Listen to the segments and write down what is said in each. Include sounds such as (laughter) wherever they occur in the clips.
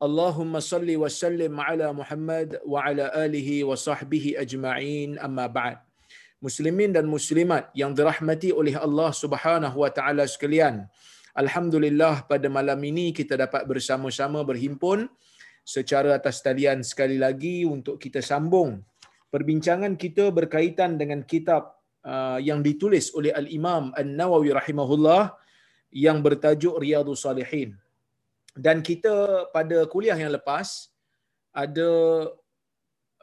Allahumma salli wa sallim ala Muhammad wa ala alihi wa sahbihi ajma'in amma ba'd. Muslimin dan muslimat yang dirahmati oleh Allah Subhanahu wa taala sekalian. Alhamdulillah pada malam ini kita dapat bersama-sama berhimpun secara atas talian sekali lagi untuk kita sambung perbincangan kita berkaitan dengan kitab uh, yang ditulis oleh Al-Imam An-Nawawi rahimahullah yang bertajuk Riyadhus Salihin. Dan kita pada kuliah yang lepas ada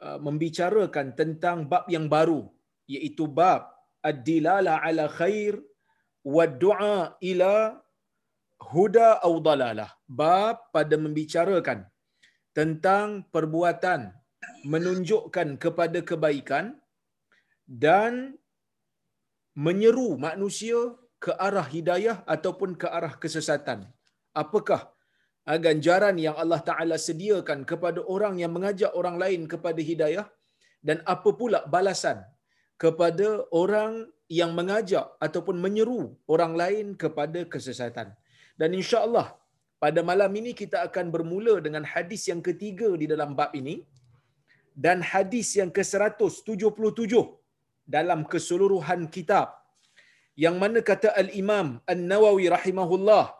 uh, membicarakan tentang bab yang baru iaitu bab ad-dilala ala khair wa du'a ila huda au dalalah. Bab pada membicarakan tentang perbuatan menunjukkan kepada kebaikan dan menyeru manusia ke arah hidayah ataupun ke arah kesesatan. Apakah ganjaran yang Allah Taala sediakan kepada orang yang mengajak orang lain kepada hidayah dan apa pula balasan kepada orang yang mengajak ataupun menyeru orang lain kepada kesesatan. Dan insya-Allah pada malam ini kita akan bermula dengan hadis yang ketiga di dalam bab ini dan hadis yang ke-177 dalam keseluruhan kitab yang mana kata al-Imam An-Nawawi rahimahullah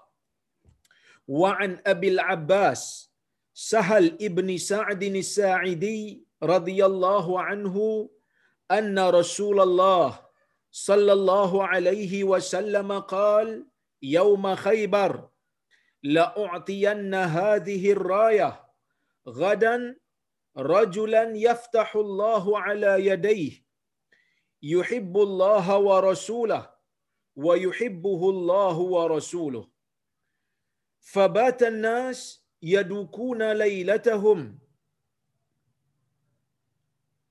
وعن أبي العباس سهل ابن سعد الساعدي رضي الله عنه أن رسول الله صلى الله عليه وسلم قال يوم خيبر لأعطين هذه الراية غدا رجلا يفتح الله على يديه يحب الله ورسوله ويحبه الله ورسوله. فبات الناس يدوكون ليلتهم.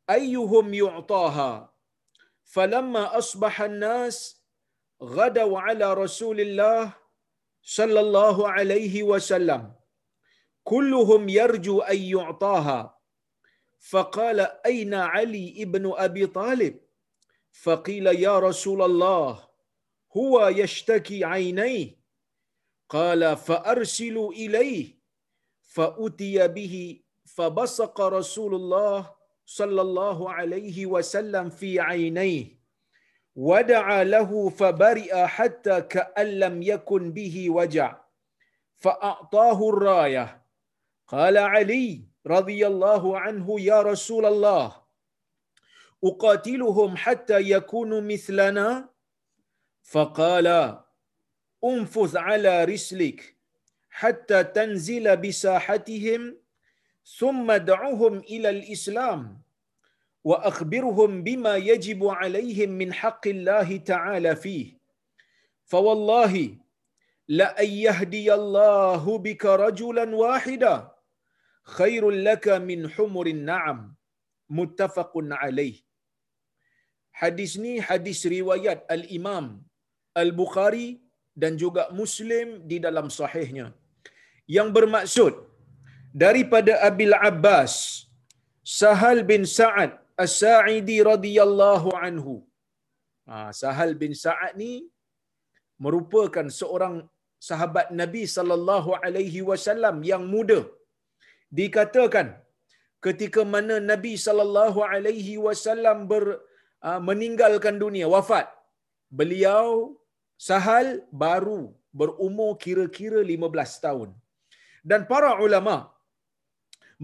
أيهم يعطاها؟ فلما أصبح الناس غدوا على رسول الله صلى الله عليه وسلم. كلهم يرجو أن يعطاها. فقال أين علي ابن أبي طالب؟ فقيل يا رسول الله هو يشتكي عينيه. قال فأرسلوا إليه فأتي به فبصق رسول الله صلى الله عليه وسلم في عينيه ودعا له فبرئ حتى كأن لم يكن به وجع فأعطاه الراية. قال علي رضي الله عنه يا رسول الله أقاتلهم حتى يكونوا مثلنا؟ فقال انفذ على رسلك حتى تنزل بساحتهم ثم دعوهم إلى الإسلام وأخبرهم بما يجب عليهم من حق الله تعالى فيه. فوالله لأن يهدي الله بك رجلا واحدا خير لك من حمر النعم. متفق عليه. Hadis ni hadis Al-Imam Al-Bukhari dan juga Muslim di dalam sahihnya. Yang bermaksud daripada Abil Abbas Sahal bin Sa'ad As-Sa'idi radhiyallahu anhu. Ha, Sahal bin Sa'ad ni merupakan seorang sahabat Nabi sallallahu alaihi wasallam yang muda. Dikatakan ketika mana Nabi sallallahu alaihi wasallam uh, meninggalkan dunia, wafat. Beliau Sahal baru berumur kira-kira 15 tahun. Dan para ulama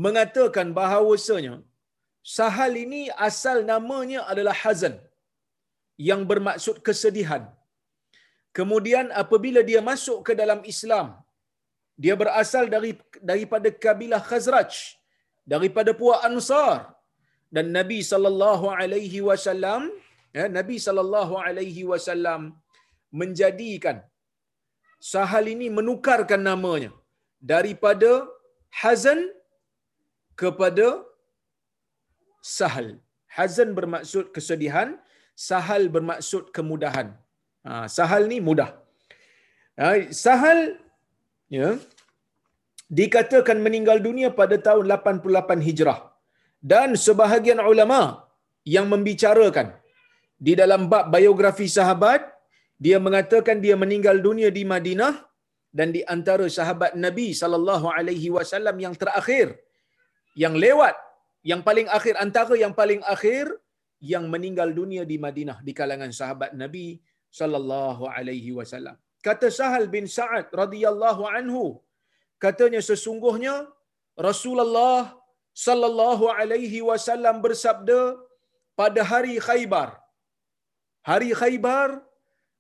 mengatakan bahawasanya Sahal ini asal namanya adalah Hazan yang bermaksud kesedihan. Kemudian apabila dia masuk ke dalam Islam, dia berasal dari daripada kabilah Khazraj, daripada puak Ansar dan Nabi sallallahu alaihi wasallam ya Nabi sallallahu alaihi wasallam menjadikan Sahal ini menukarkan namanya daripada hazan kepada sahal. Hazan bermaksud kesedihan, sahal bermaksud kemudahan. Ha, sahal ni mudah. Ha, sahal ya, dikatakan meninggal dunia pada tahun 88 Hijrah. Dan sebahagian ulama yang membicarakan di dalam bab biografi sahabat, dia mengatakan dia meninggal dunia di Madinah dan di antara sahabat Nabi sallallahu alaihi wasallam yang terakhir yang lewat yang paling akhir antara yang paling akhir yang meninggal dunia di Madinah di kalangan sahabat Nabi sallallahu alaihi wasallam. Kata Sahal bin Sa'ad radhiyallahu anhu, katanya sesungguhnya Rasulullah sallallahu alaihi wasallam bersabda pada hari Khaybar. Hari Khaybar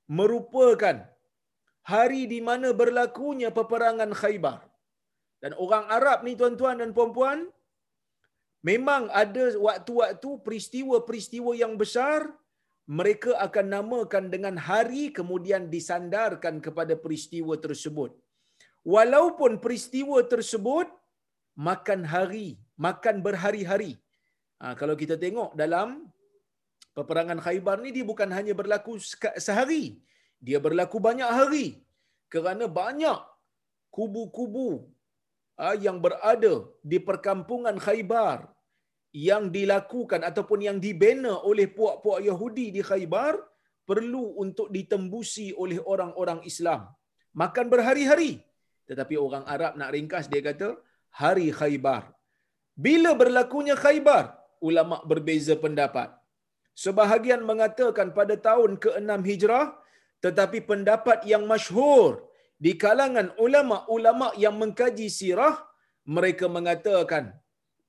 merupakan hari di mana berlakunya peperangan Khaybar. Dan orang Arab ni tuan-tuan dan puan-puan, memang ada waktu-waktu peristiwa-peristiwa yang besar, mereka akan namakan dengan hari kemudian disandarkan kepada peristiwa tersebut. Walaupun peristiwa tersebut makan hari, makan berhari-hari. Ha, kalau kita tengok dalam peperangan Khaybar ni dia bukan hanya berlaku sehari. Dia berlaku banyak hari. Kerana banyak kubu-kubu ha, yang berada di perkampungan Khaybar yang dilakukan ataupun yang dibina oleh puak-puak Yahudi di Khaybar perlu untuk ditembusi oleh orang-orang Islam. Makan berhari-hari. Tetapi orang Arab nak ringkas dia kata hari Khaybar. Bila berlakunya Khaybar? Ulama berbeza pendapat. Sebahagian mengatakan pada tahun ke-6 Hijrah tetapi pendapat yang masyhur di kalangan ulama-ulama yang mengkaji sirah mereka mengatakan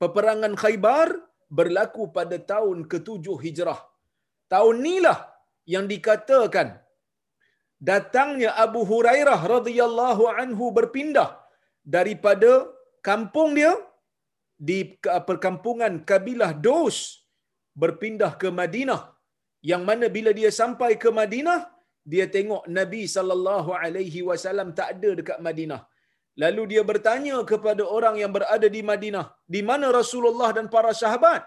peperangan Khaybar berlaku pada tahun ke-7 Hijrah. Tahun inilah yang dikatakan datangnya Abu Hurairah radhiyallahu anhu berpindah daripada kampung dia di perkampungan kabilah Dos berpindah ke Madinah. Yang mana bila dia sampai ke Madinah dia tengok Nabi sallallahu alaihi wasallam tak ada dekat Madinah. Lalu dia bertanya kepada orang yang berada di Madinah, di mana Rasulullah dan para sahabat?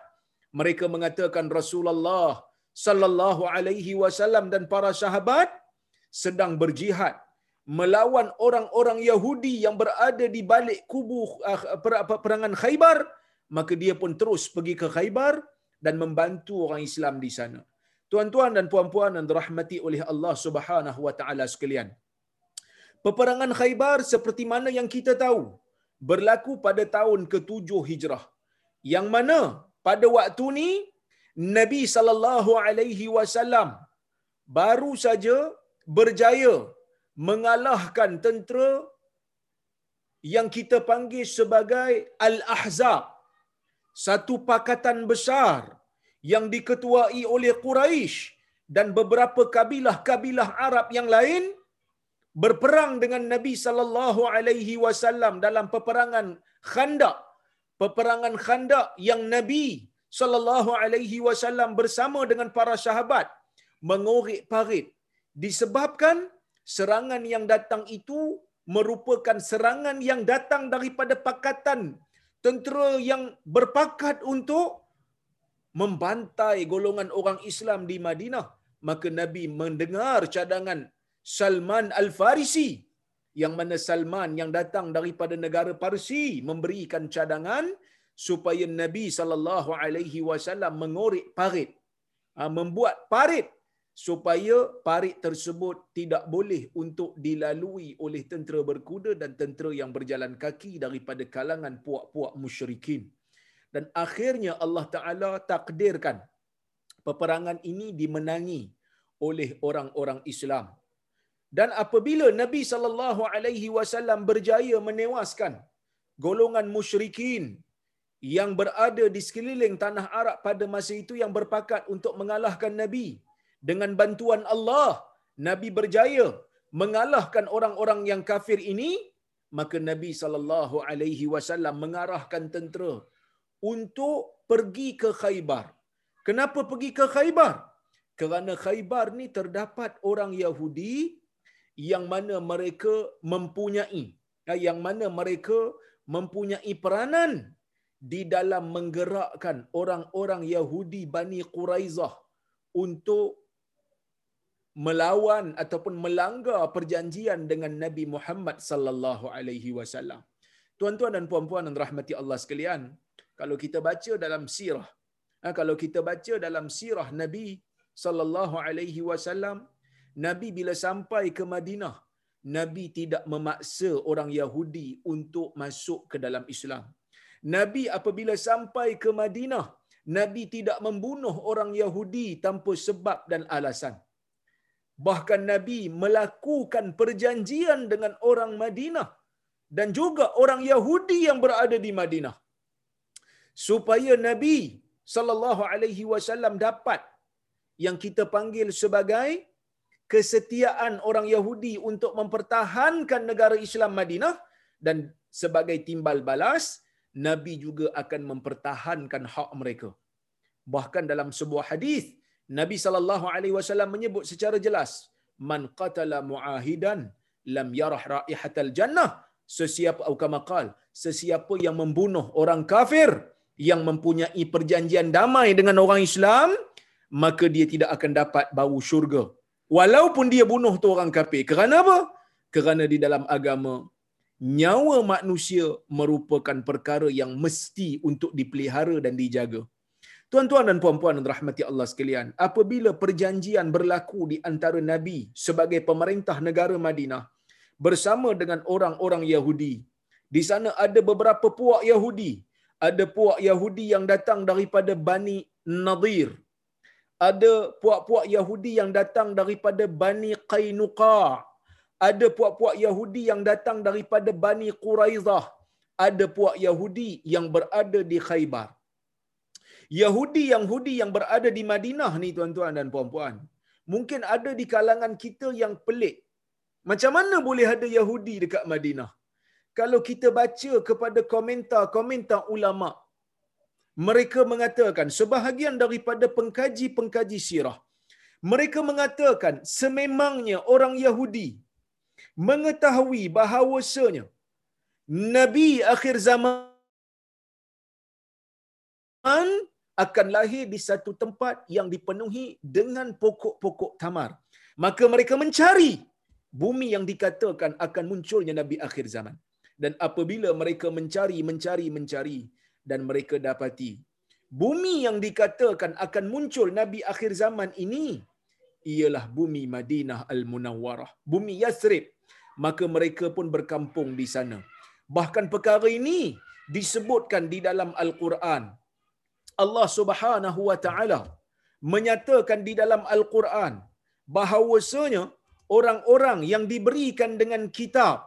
Mereka mengatakan Rasulullah sallallahu alaihi wasallam dan para sahabat sedang berjihad melawan orang-orang Yahudi yang berada di balik kubu uh, perangan Khaybar, maka dia pun terus pergi ke Khaybar dan membantu orang Islam di sana. Tuan-tuan dan puan-puan yang dirahmati oleh Allah Subhanahu wa taala sekalian. Peperangan Khaybar seperti mana yang kita tahu berlaku pada tahun ke-7 Hijrah. Yang mana pada waktu ni Nabi sallallahu alaihi wasallam baru saja berjaya mengalahkan tentera yang kita panggil sebagai Al-Ahzab. Satu pakatan besar yang diketuai oleh Quraisy dan beberapa kabilah-kabilah Arab yang lain berperang dengan Nabi sallallahu alaihi wasallam dalam peperangan Khandaq. Peperangan Khandaq yang Nabi sallallahu alaihi wasallam bersama dengan para sahabat mengorek parit disebabkan serangan yang datang itu merupakan serangan yang datang daripada pakatan tentera yang berpakat untuk membantai golongan orang Islam di Madinah. Maka Nabi mendengar cadangan Salman Al-Farisi yang mana Salman yang datang daripada negara Parsi memberikan cadangan supaya Nabi sallallahu alaihi wasallam mengorek parit. Ha, membuat parit supaya parit tersebut tidak boleh untuk dilalui oleh tentera berkuda dan tentera yang berjalan kaki daripada kalangan puak-puak musyrikin. Dan akhirnya Allah Taala takdirkan peperangan ini dimenangi oleh orang-orang Islam. Dan apabila Nabi sallallahu alaihi wasallam berjaya menewaskan golongan musyrikin yang berada di sekeliling tanah Arab pada masa itu yang berpakat untuk mengalahkan Nabi dengan bantuan Allah Nabi berjaya mengalahkan orang-orang yang kafir ini maka Nabi sallallahu alaihi wasallam mengarahkan tentera untuk pergi ke Khaybar. Kenapa pergi ke Khaybar? Kerana Khaybar ni terdapat orang Yahudi yang mana mereka mempunyai yang mana mereka mempunyai peranan di dalam menggerakkan orang-orang Yahudi Bani Quraizah untuk melawan ataupun melanggar perjanjian dengan Nabi Muhammad sallallahu alaihi wasallam. Tuan-tuan dan puan-puan yang rahmati Allah sekalian, kalau kita baca dalam sirah, ha, kalau kita baca dalam sirah Nabi sallallahu alaihi wasallam, Nabi bila sampai ke Madinah, Nabi tidak memaksa orang Yahudi untuk masuk ke dalam Islam. Nabi apabila sampai ke Madinah, Nabi tidak membunuh orang Yahudi tanpa sebab dan alasan. Bahkan Nabi melakukan perjanjian dengan orang Madinah dan juga orang Yahudi yang berada di Madinah supaya Nabi sallallahu alaihi wasallam dapat yang kita panggil sebagai kesetiaan orang Yahudi untuk mempertahankan negara Islam Madinah dan sebagai timbal balas Nabi juga akan mempertahankan hak mereka. Bahkan dalam sebuah hadis Nabi sallallahu alaihi wasallam menyebut secara jelas man qatala muahidan lam yarah raihatal jannah. Sesiapa atau kamakal sesiapa yang membunuh orang kafir yang mempunyai perjanjian damai dengan orang Islam maka dia tidak akan dapat bau syurga. Walaupun dia bunuh tu orang kafir. Kerana apa? Kerana di dalam agama nyawa manusia merupakan perkara yang mesti untuk dipelihara dan dijaga Tuan-tuan dan puan-puan yang rahmati Allah sekalian, apabila perjanjian berlaku di antara Nabi sebagai pemerintah negara Madinah bersama dengan orang-orang Yahudi, di sana ada beberapa puak Yahudi. Ada puak Yahudi yang datang daripada Bani Nadir. Ada puak-puak Yahudi yang datang daripada Bani Qainuqa. Ada puak-puak Yahudi yang datang daripada Bani Quraizah. Ada puak Yahudi yang berada di Khaybar. Yahudi yang Yahudi yang berada di Madinah ni tuan-tuan dan puan-puan. Mungkin ada di kalangan kita yang pelik. Macam mana boleh ada Yahudi dekat Madinah? Kalau kita baca kepada komentar-komentar ulama, mereka mengatakan sebahagian daripada pengkaji-pengkaji sirah, mereka mengatakan sememangnya orang Yahudi mengetahui bahawasanya Nabi akhir zaman akan lahir di satu tempat yang dipenuhi dengan pokok-pokok tamar. Maka mereka mencari bumi yang dikatakan akan munculnya Nabi akhir zaman. Dan apabila mereka mencari, mencari, mencari dan mereka dapati bumi yang dikatakan akan muncul Nabi akhir zaman ini ialah bumi Madinah Al-Munawwarah, bumi Yathrib. Maka mereka pun berkampung di sana. Bahkan perkara ini disebutkan di dalam Al-Quran Allah Subhanahu wa taala menyatakan di dalam Al-Quran bahawasanya orang-orang yang diberikan dengan kitab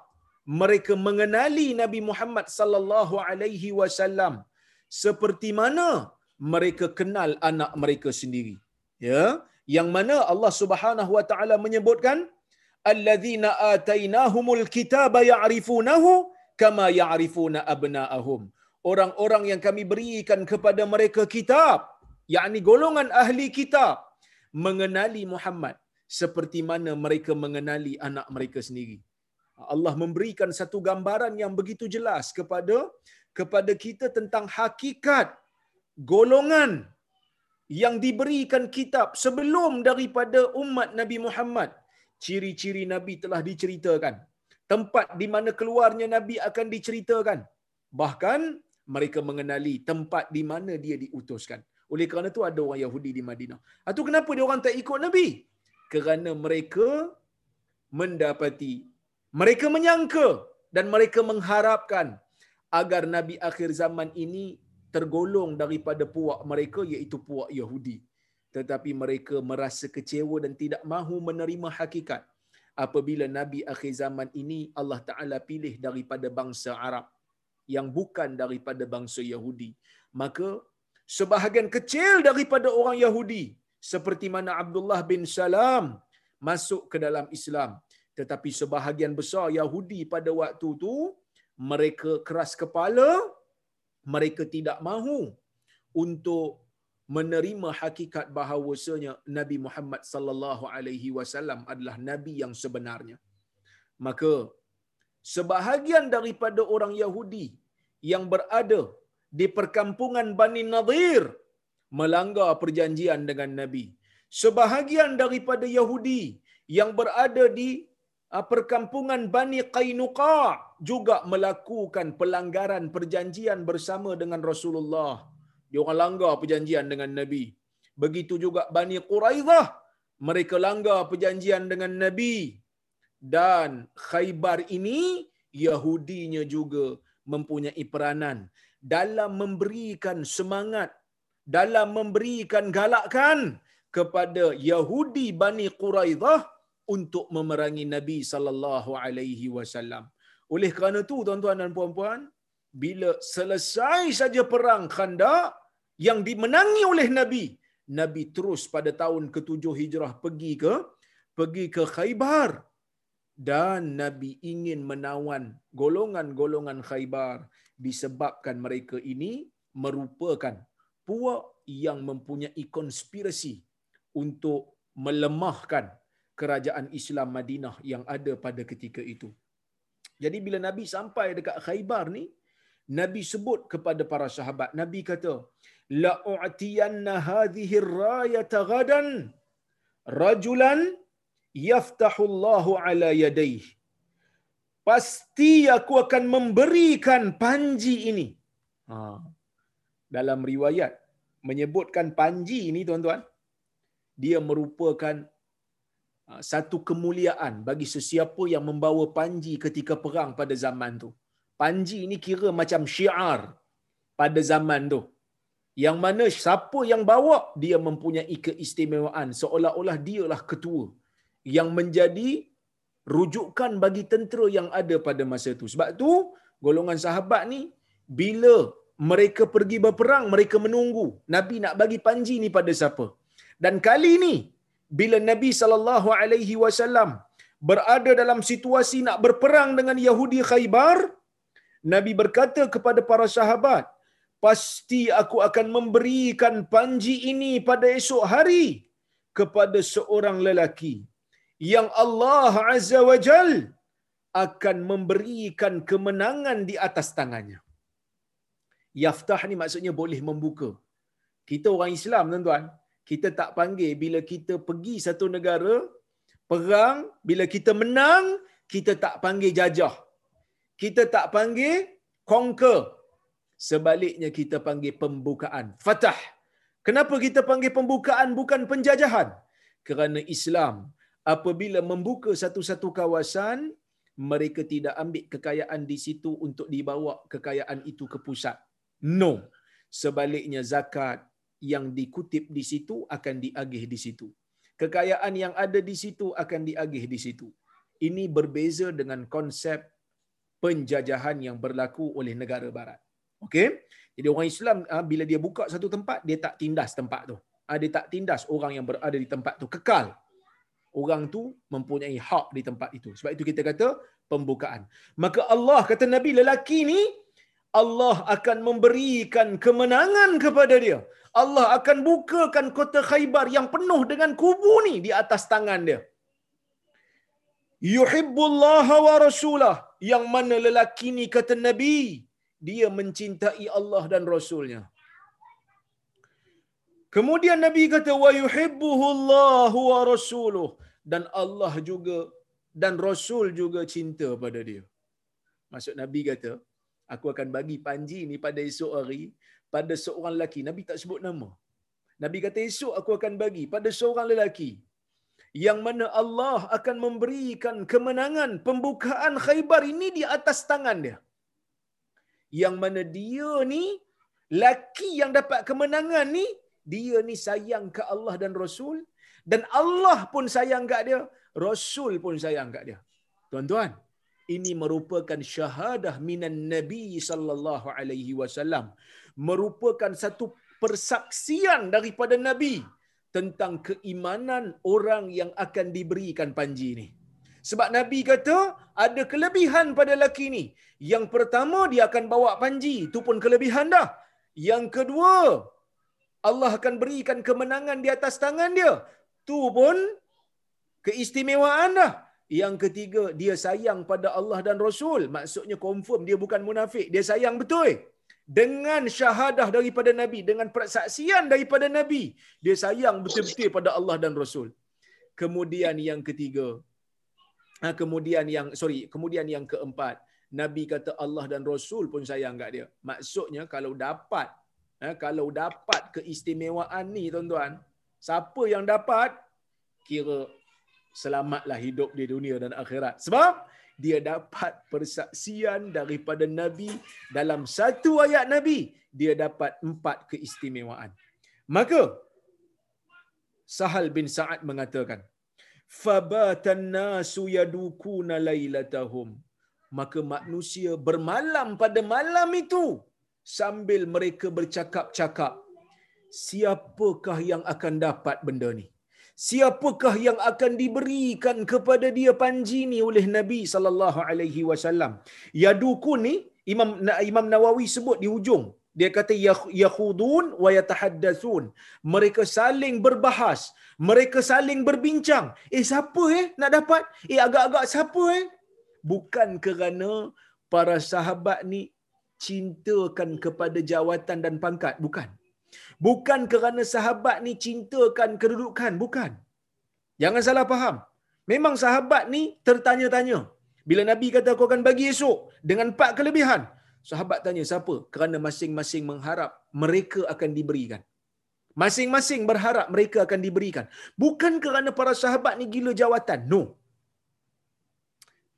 mereka mengenali Nabi Muhammad sallallahu alaihi wasallam seperti mana mereka kenal anak mereka sendiri. Ya yang mana Allah Subhanahu wa taala menyebutkan alladzina atainahumul kitaba ya'rifunahu kama ya'rifuna abna'ahum orang-orang yang kami berikan kepada mereka kitab, yakni golongan ahli kitab, mengenali Muhammad seperti mana mereka mengenali anak mereka sendiri. Allah memberikan satu gambaran yang begitu jelas kepada kepada kita tentang hakikat golongan yang diberikan kitab sebelum daripada umat Nabi Muhammad. Ciri-ciri Nabi telah diceritakan. Tempat di mana keluarnya Nabi akan diceritakan. Bahkan mereka mengenali tempat di mana dia diutuskan. Oleh kerana itu ada orang Yahudi di Madinah. Atau kenapa dia orang tak ikut Nabi? Kerana mereka mendapati, mereka menyangka dan mereka mengharapkan agar Nabi akhir zaman ini tergolong daripada puak mereka iaitu puak Yahudi. Tetapi mereka merasa kecewa dan tidak mahu menerima hakikat apabila Nabi akhir zaman ini Allah Ta'ala pilih daripada bangsa Arab yang bukan daripada bangsa Yahudi. Maka sebahagian kecil daripada orang Yahudi seperti mana Abdullah bin Salam masuk ke dalam Islam. Tetapi sebahagian besar Yahudi pada waktu itu mereka keras kepala, mereka tidak mahu untuk menerima hakikat bahawasanya Nabi Muhammad sallallahu alaihi wasallam adalah nabi yang sebenarnya. Maka sebahagian daripada orang Yahudi yang berada di perkampungan Bani Nadir melanggar perjanjian dengan Nabi. Sebahagian daripada Yahudi yang berada di ah, perkampungan Bani Qainuqa juga melakukan pelanggaran perjanjian bersama dengan Rasulullah. Orang langgar perjanjian dengan Nabi. Begitu juga Bani Quraidah, mereka langgar perjanjian dengan Nabi. Dan Khaybar ini Yahudinya juga mempunyai peranan dalam memberikan semangat, dalam memberikan galakkan kepada Yahudi Bani Quraidah untuk memerangi Nabi sallallahu alaihi wasallam. Oleh kerana itu tuan-tuan dan puan-puan, bila selesai saja perang Khandaq yang dimenangi oleh Nabi, Nabi terus pada tahun ke-7 Hijrah pergi ke pergi ke Khaybar dan Nabi ingin menawan golongan-golongan Khaybar disebabkan mereka ini merupakan puak yang mempunyai konspirasi untuk melemahkan kerajaan Islam Madinah yang ada pada ketika itu. Jadi bila Nabi sampai dekat Khaybar ni, Nabi sebut kepada para sahabat, Nabi kata, la u'tiyanna hadhihi ar-rayata ghadan rajulan yaftahu Allahu ala yadayhi. Pasti aku akan memberikan panji ini. Ha. Dalam riwayat menyebutkan panji ini tuan-tuan, dia merupakan ha, satu kemuliaan bagi sesiapa yang membawa panji ketika perang pada zaman tu. Panji ini kira macam syiar pada zaman tu. Yang mana siapa yang bawa dia mempunyai keistimewaan seolah-olah dialah ketua yang menjadi rujukan bagi tentera yang ada pada masa itu. Sebab tu golongan sahabat ni bila mereka pergi berperang mereka menunggu Nabi nak bagi panji ni pada siapa. Dan kali ni bila Nabi sallallahu alaihi wasallam berada dalam situasi nak berperang dengan Yahudi Khaybar, Nabi berkata kepada para sahabat, pasti aku akan memberikan panji ini pada esok hari kepada seorang lelaki yang Allah Azza wa Jal akan memberikan kemenangan di atas tangannya. Yaftah ni maksudnya boleh membuka. Kita orang Islam tuan-tuan, kita tak panggil bila kita pergi satu negara, perang, bila kita menang, kita tak panggil jajah. Kita tak panggil conquer. Sebaliknya kita panggil pembukaan. Fatah. Kenapa kita panggil pembukaan bukan penjajahan? Kerana Islam apabila membuka satu-satu kawasan, mereka tidak ambil kekayaan di situ untuk dibawa kekayaan itu ke pusat. No. Sebaliknya zakat yang dikutip di situ akan diagih di situ. Kekayaan yang ada di situ akan diagih di situ. Ini berbeza dengan konsep penjajahan yang berlaku oleh negara barat. Okey? Jadi orang Islam ah, bila dia buka satu tempat, dia tak tindas tempat tu. Ah, dia tak tindas orang yang berada di tempat tu. Kekal orang tu mempunyai hak di tempat itu. Sebab itu kita kata pembukaan. Maka Allah kata Nabi lelaki ni Allah akan memberikan kemenangan kepada dia. Allah akan bukakan kota Khaybar yang penuh dengan kubu ni di atas tangan dia. Yuhibbullah wa rasulah. Yang mana lelaki ni kata Nabi, dia mencintai Allah dan Rasulnya. Kemudian Nabi kata wa yuhibbuhu wa rasuluh dan Allah juga dan Rasul juga cinta pada dia. Maksud Nabi kata, aku akan bagi panji ni pada esok hari pada seorang lelaki. Nabi tak sebut nama. Nabi kata esok aku akan bagi pada seorang lelaki yang mana Allah akan memberikan kemenangan pembukaan Khaybar ini di atas tangan dia. Yang mana dia ni laki yang dapat kemenangan ni dia ni sayang ke Allah dan Rasul dan Allah pun sayang kat dia, Rasul pun sayang kat dia. Tuan-tuan, ini merupakan syahadah minan Nabi sallallahu alaihi wasallam. Merupakan satu persaksian daripada Nabi tentang keimanan orang yang akan diberikan panji ini. Sebab Nabi kata ada kelebihan pada lelaki ini. Yang pertama dia akan bawa panji, itu pun kelebihan dah. Yang kedua, Allah akan berikan kemenangan di atas tangan dia. Tu pun keistimewaan dah. Yang ketiga, dia sayang pada Allah dan Rasul. Maksudnya confirm dia bukan munafik. Dia sayang betul. Dengan syahadah daripada Nabi, dengan persaksian daripada Nabi, dia sayang betul-betul pada Allah dan Rasul. Kemudian yang ketiga, ha, kemudian yang sorry, kemudian yang keempat, Nabi kata Allah dan Rasul pun sayang kat dia. Maksudnya kalau dapat, ha, kalau dapat keistimewaan ni tuan-tuan, siapa yang dapat, kira selamatlah hidup di dunia dan akhirat. Sebab dia dapat persaksian daripada Nabi dalam satu ayat Nabi, dia dapat empat keistimewaan. Maka Sahal bin Sa'ad mengatakan, "Fabatan nasu yadukuna lailatahum." Maka manusia bermalam pada malam itu sambil mereka bercakap-cakap, siapakah yang akan dapat benda ni? siapakah yang akan diberikan kepada dia panji ni oleh Nabi sallallahu alaihi wasallam. Yadukun ni Imam Imam Nawawi sebut di hujung. Dia kata yakhudun wa yatahaddatsun. Mereka saling berbahas, mereka saling berbincang. Eh siapa eh nak dapat? Eh agak-agak siapa eh? Bukan kerana para sahabat ni cintakan kepada jawatan dan pangkat, bukan. Bukan kerana sahabat ni cintakan kedudukan, bukan. Jangan salah faham. Memang sahabat ni tertanya-tanya. Bila Nabi kata aku akan bagi esok dengan empat kelebihan, sahabat tanya siapa? Kerana masing-masing mengharap mereka akan diberikan. Masing-masing berharap mereka akan diberikan. Bukan kerana para sahabat ni gila jawatan. No.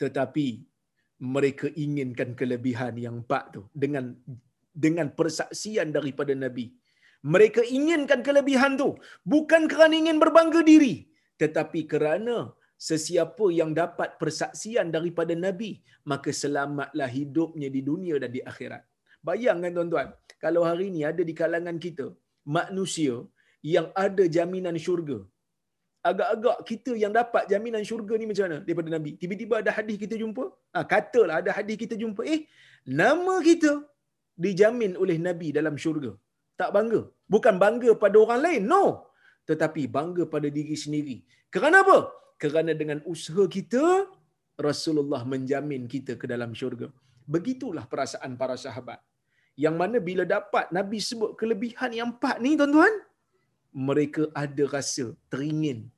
Tetapi mereka inginkan kelebihan yang empat tu dengan dengan persaksian daripada Nabi. Mereka inginkan kelebihan tu bukan kerana ingin berbangga diri tetapi kerana sesiapa yang dapat persaksian daripada nabi maka selamatlah hidupnya di dunia dan di akhirat. Bayangkan tuan-tuan kalau hari ini ada di kalangan kita manusia yang ada jaminan syurga agak-agak kita yang dapat jaminan syurga ni macam mana daripada nabi tiba-tiba ada hadis kita jumpa ha, katalah ada hadis kita jumpa eh nama kita dijamin oleh nabi dalam syurga tak bangga. Bukan bangga pada orang lain, no. Tetapi bangga pada diri sendiri. Kerana apa? Kerana dengan usaha kita, Rasulullah menjamin kita ke dalam syurga. Begitulah perasaan para sahabat. Yang mana bila dapat Nabi sebut kelebihan yang empat ni, tuan-tuan, mereka ada rasa teringin.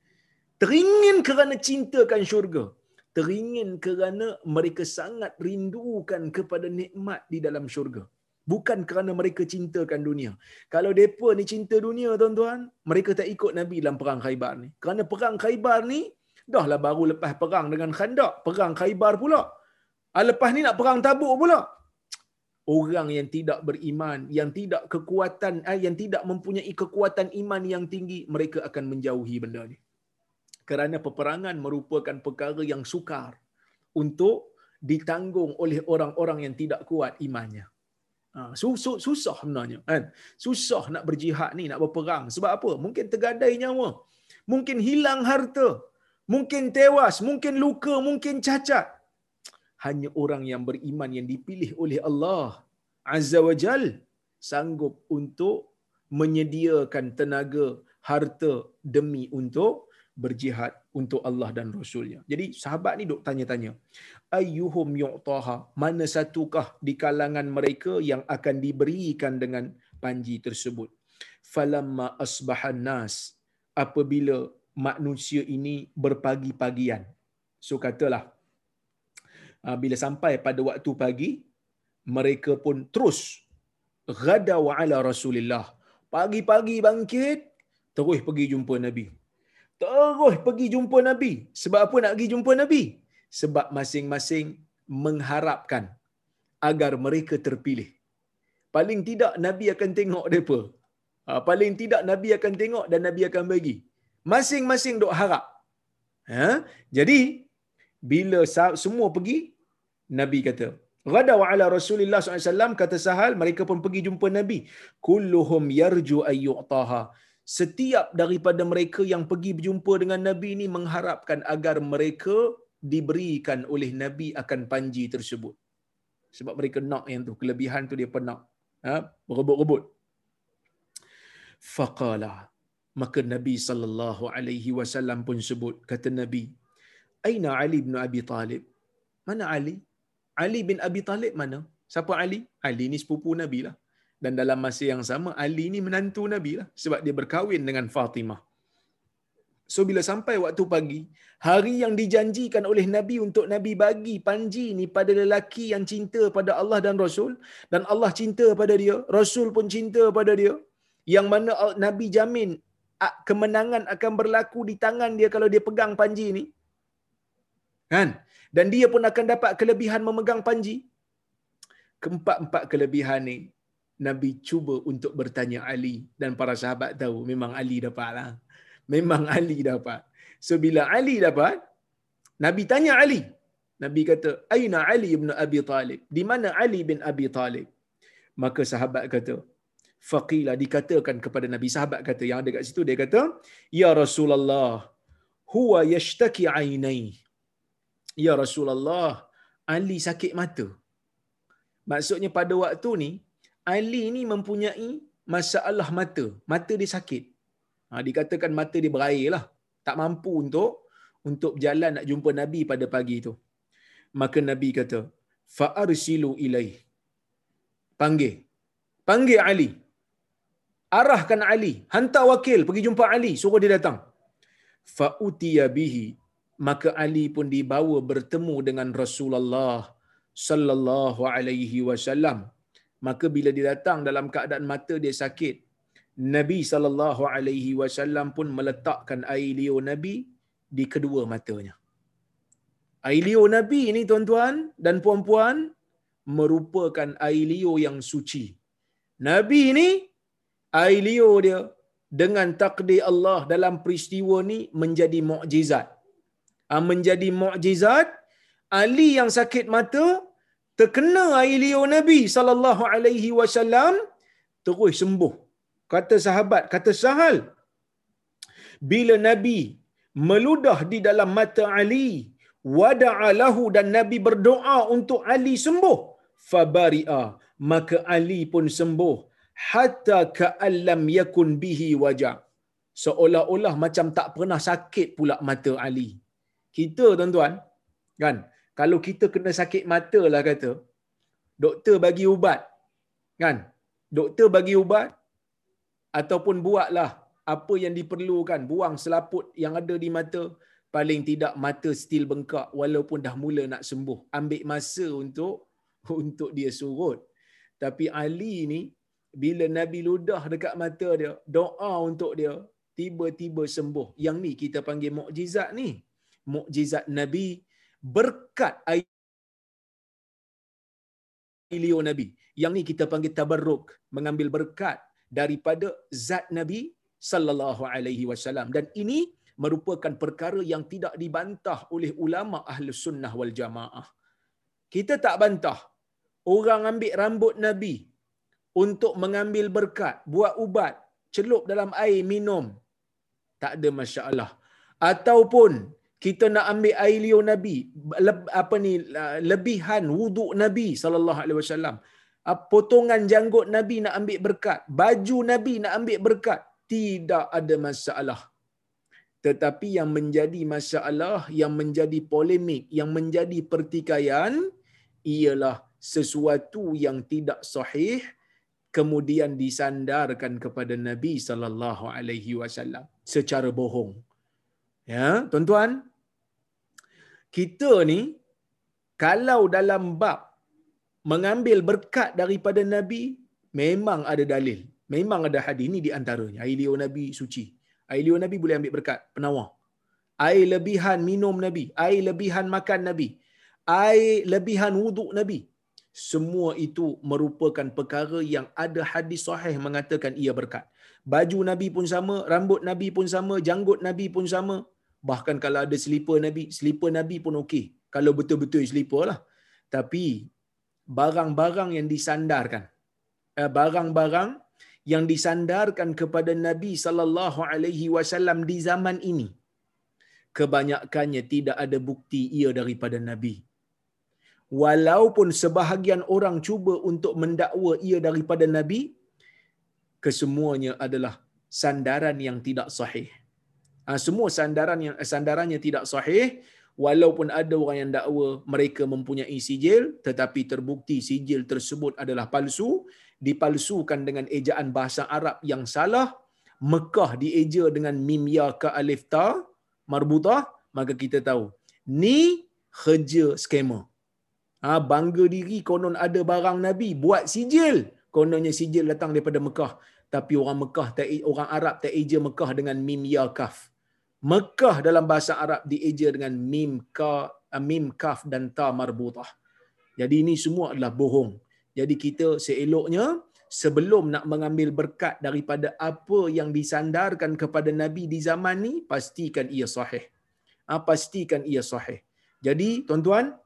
Teringin kerana cintakan syurga. Teringin kerana mereka sangat rindukan kepada nikmat di dalam syurga. Bukan kerana mereka cintakan dunia. Kalau mereka ni cinta dunia, tuan-tuan, mereka tak ikut Nabi dalam perang Khaybar ni. Kerana perang Khaybar ni, dah lah baru lepas perang dengan Khandak. Perang Khaybar pula. Ah, lepas ni nak perang tabuk pula. Orang yang tidak beriman, yang tidak kekuatan, eh, yang tidak mempunyai kekuatan iman yang tinggi, mereka akan menjauhi benda ni. Kerana peperangan merupakan perkara yang sukar untuk ditanggung oleh orang-orang yang tidak kuat imannya. Ha, susah, susah sebenarnya kan? Susah nak berjihad ni nak berperang. Sebab apa? Mungkin tergadai nyawa. Mungkin hilang harta. Mungkin tewas. Mungkin luka. Mungkin cacat hanya orang yang beriman yang dipilih oleh Allah azza wajal sanggup untuk menyediakan tenaga harta demi untuk berjihad untuk Allah dan Rasulnya. Jadi sahabat ni duk tanya-tanya. Ayyuhum yu'taha? Mana satukah di kalangan mereka yang akan diberikan dengan panji tersebut? Falamma asbahan nas. Apabila manusia ini berpagi-pagian. So katalah. Ah, bila sampai pada waktu pagi, mereka pun terus gada wa ala Rasulillah. Pagi-pagi bangkit, terus pergi jumpa Nabi terus pergi jumpa Nabi. Sebab apa nak pergi jumpa Nabi? Sebab masing-masing mengharapkan agar mereka terpilih. Paling tidak Nabi akan tengok mereka. Ha, paling tidak Nabi akan tengok dan Nabi akan bagi. Masing-masing dok harap. Ha? Jadi, bila semua pergi, Nabi kata, Rada wa ala Rasulullah SAW kata Sahal, mereka pun pergi jumpa Nabi. Kulluhum yarju ayyu'taha setiap daripada mereka yang pergi berjumpa dengan Nabi ini mengharapkan agar mereka diberikan oleh Nabi akan panji tersebut. Sebab mereka nak yang tu, kelebihan tu dia pernah ha? berebut-rebut. Faqala maka Nabi sallallahu alaihi wasallam pun sebut kata Nabi Aina Ali bin Abi Talib? Mana Ali? Ali bin Abi Talib mana? Siapa Ali? Ali ni sepupu Nabi lah. Dan dalam masa yang sama, Ali ni menantu Nabi lah. Sebab dia berkahwin dengan Fatimah. So bila sampai waktu pagi, hari yang dijanjikan oleh Nabi untuk Nabi bagi panji ni pada lelaki yang cinta pada Allah dan Rasul dan Allah cinta pada dia, Rasul pun cinta pada dia, yang mana Nabi jamin kemenangan akan berlaku di tangan dia kalau dia pegang panji ni. Kan? Dan dia pun akan dapat kelebihan memegang panji. Keempat-empat kelebihan ni Nabi cuba untuk bertanya Ali dan para sahabat tahu memang Ali dapatlah. Memang Ali dapat. So bila Ali dapat, Nabi tanya Ali. Nabi kata, "Aina Ali bin Abi Talib?" Di mana Ali bin Abi Talib? Maka sahabat kata, faqila dikatakan kepada Nabi sahabat kata yang ada kat situ dia kata ya Rasulullah huwa yashtaki ainai ya Rasulullah Ali sakit mata. Maksudnya pada waktu ni Ali ni mempunyai masalah mata. Mata dia sakit. Ha, dikatakan mata dia berair lah. Tak mampu untuk untuk berjalan nak jumpa Nabi pada pagi tu. Maka Nabi kata fa arsilu ilai panggil. Panggil Ali. Arahkan Ali, hantar wakil pergi jumpa Ali, suruh dia datang. Fa'utiya bihi, maka Ali pun dibawa bertemu dengan Rasulullah sallallahu alaihi wasallam. Maka bila dia datang dalam keadaan mata dia sakit, Nabi sallallahu alaihi wasallam pun meletakkan air liur Nabi di kedua matanya. Air liur Nabi ini tuan-tuan dan puan-puan merupakan air liur yang suci. Nabi ini air liur dia dengan takdir Allah dalam peristiwa ni menjadi mukjizat. Ah, menjadi mukjizat Ali yang sakit mata terkena air liur Nabi sallallahu alaihi wasallam terus sembuh. Kata sahabat, kata Sahal, bila Nabi meludah di dalam mata Ali, wada'a lahu dan Nabi berdoa untuk Ali sembuh, fabari'a, maka Ali pun sembuh hatta ka'allam yakun bihi wajah. Seolah-olah macam tak pernah sakit pula mata Ali. Kita tuan-tuan, kan, kalau kita kena sakit mata lah kata, doktor bagi ubat, kan, doktor bagi ubat, ataupun buatlah apa yang diperlukan, buang selaput yang ada di mata, paling tidak mata still bengkak walaupun dah mula nak sembuh. Ambil masa untuk (laughs) untuk dia surut. Tapi Ali ni bila Nabi ludah dekat mata dia, doa untuk dia, tiba-tiba sembuh. Yang ni kita panggil mukjizat ni. Mukjizat Nabi berkat air liur Nabi. Yang ni kita panggil tabarruk, mengambil berkat daripada zat Nabi sallallahu alaihi wasallam dan ini merupakan perkara yang tidak dibantah oleh ulama ahli sunnah wal jamaah. Kita tak bantah orang ambil rambut Nabi untuk mengambil berkat, buat ubat, celup dalam air minum. Tak ada masalah. Ataupun kita nak ambil air liur Nabi, apa ni lebihan wuduk Nabi sallallahu alaihi wasallam. Potongan janggut Nabi nak ambil berkat, baju Nabi nak ambil berkat, tidak ada masalah. Tetapi yang menjadi masalah, yang menjadi polemik, yang menjadi pertikaian ialah sesuatu yang tidak sahih kemudian disandarkan kepada Nabi sallallahu alaihi wasallam secara bohong. Ya, tuan-tuan, kita ni kalau dalam bab mengambil berkat daripada Nabi memang ada dalil. Memang ada hadis ni di antaranya. Air liur Nabi suci. Air liur Nabi boleh ambil berkat, penawar. Air lebihan minum Nabi, air lebihan makan Nabi, air lebihan wuduk Nabi, semua itu merupakan perkara yang ada hadis sahih mengatakan ia berkat. Baju Nabi pun sama, rambut Nabi pun sama, janggut Nabi pun sama. Bahkan kalau ada selipar Nabi, selipar Nabi pun okey. Kalau betul-betul selipar lah. Tapi barang-barang yang disandarkan, eh, barang-barang yang disandarkan kepada Nabi sallallahu alaihi wasallam di zaman ini kebanyakannya tidak ada bukti ia daripada Nabi walaupun sebahagian orang cuba untuk mendakwa ia daripada nabi kesemuanya adalah sandaran yang tidak sahih semua sandaran yang sandarannya tidak sahih walaupun ada orang yang dakwa mereka mempunyai sijil tetapi terbukti sijil tersebut adalah palsu dipalsukan dengan ejaan bahasa Arab yang salah Mekah dieja dengan mim ya ka alif ta marbutah maka kita tahu. Ni kerja skamer ha, bangga diri konon ada barang nabi buat sijil. Kononnya sijil datang daripada Mekah. Tapi orang Mekah tak orang Arab tak eja Mekah dengan mim ya kaf Mekah dalam bahasa Arab dieja dengan mim ka uh, mim kaf dan ta marbutah. Jadi ini semua adalah bohong. Jadi kita seeloknya sebelum nak mengambil berkat daripada apa yang disandarkan kepada Nabi di zaman ni pastikan ia sahih. Ha, pastikan ia sahih. Jadi tuan-tuan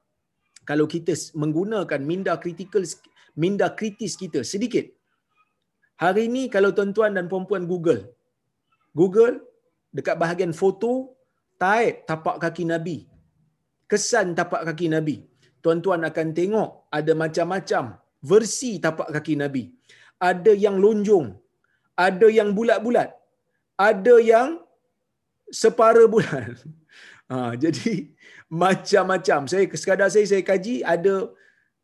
kalau kita menggunakan minda kritikal minda kritis kita sedikit. Hari ini kalau tuan-tuan dan puan-puan Google Google dekat bahagian foto type tapak kaki Nabi. Kesan tapak kaki Nabi. Tuan-tuan akan tengok ada macam-macam versi tapak kaki Nabi. Ada yang lonjong, ada yang bulat-bulat, ada yang separa bulan. (laughs) Ha, jadi macam-macam. Saya sekadar saya saya kaji ada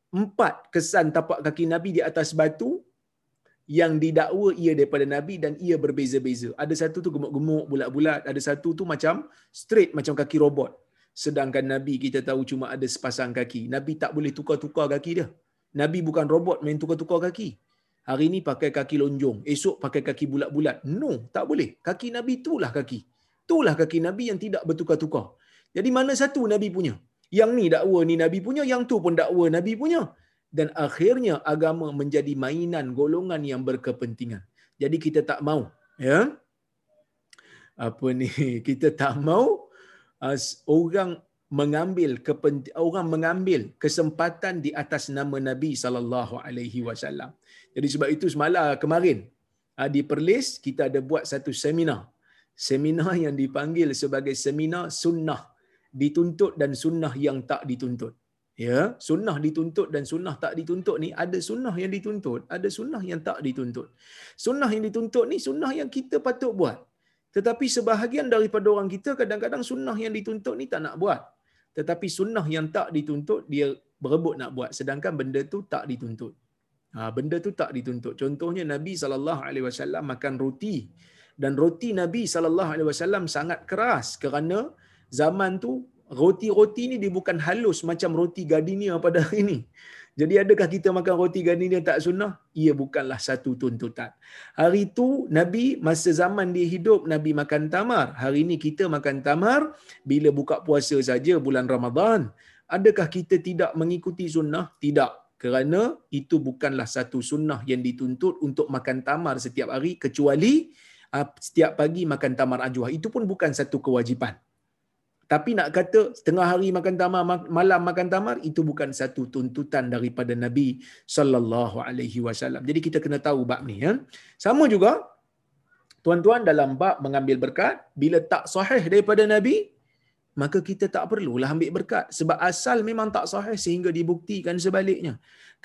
empat kesan tapak kaki Nabi di atas batu yang didakwa ia daripada Nabi dan ia berbeza-beza. Ada satu tu gemuk-gemuk, bulat-bulat. Ada satu tu macam straight, macam kaki robot. Sedangkan Nabi kita tahu cuma ada sepasang kaki. Nabi tak boleh tukar-tukar kaki dia. Nabi bukan robot main tukar-tukar kaki. Hari ini pakai kaki lonjong. Esok pakai kaki bulat-bulat. No, tak boleh. Kaki Nabi itulah kaki. Itulah kaki Nabi yang tidak bertukar-tukar. Jadi mana satu Nabi punya? Yang ni dakwa ni Nabi punya, yang tu pun dakwa Nabi punya dan akhirnya agama menjadi mainan golongan yang berkepentingan. Jadi kita tak mau, ya. Apa ni? (laughs) Kita tak mau orang mengambil orang mengambil kesempatan di atas nama Nabi sallallahu alaihi wasallam. Jadi sebab itu semalam kemarin ah, di Perlis kita ada buat satu seminar. Seminar yang dipanggil sebagai seminar sunnah dituntut dan sunnah yang tak dituntut ya sunnah dituntut dan sunnah tak dituntut ni ada sunnah yang dituntut ada sunnah yang tak dituntut. Sunnah yang dituntut ni sunnah yang kita patut buat. Tetapi sebahagian daripada orang kita kadang-kadang sunnah yang dituntut ni tak nak buat. Tetapi sunnah yang tak dituntut dia berebut nak buat. Sedangkan benda tu tak dituntut. Ha, benda tu tak dituntut. Contohnya Nabi saw makan roti. Dan roti Nabi saw sangat keras kerana zaman tu roti-roti ni dia bukan halus macam roti gardenia pada hari ini. Jadi adakah kita makan roti gardenia tak sunnah? Ia bukanlah satu tuntutan. Hari itu Nabi masa zaman dia hidup Nabi makan tamar. Hari ini kita makan tamar bila buka puasa saja bulan Ramadan. Adakah kita tidak mengikuti sunnah? Tidak. Kerana itu bukanlah satu sunnah yang dituntut untuk makan tamar setiap hari kecuali ah, setiap pagi makan tamar ajwa. Itu pun bukan satu kewajipan. Tapi nak kata setengah hari makan tamar, malam makan tamar itu bukan satu tuntutan daripada Nabi sallallahu alaihi wasallam. Jadi kita kena tahu bab ni ya. Sama juga tuan-tuan dalam bab mengambil berkat bila tak sahih daripada Nabi maka kita tak perlulah ambil berkat sebab asal memang tak sahih sehingga dibuktikan sebaliknya.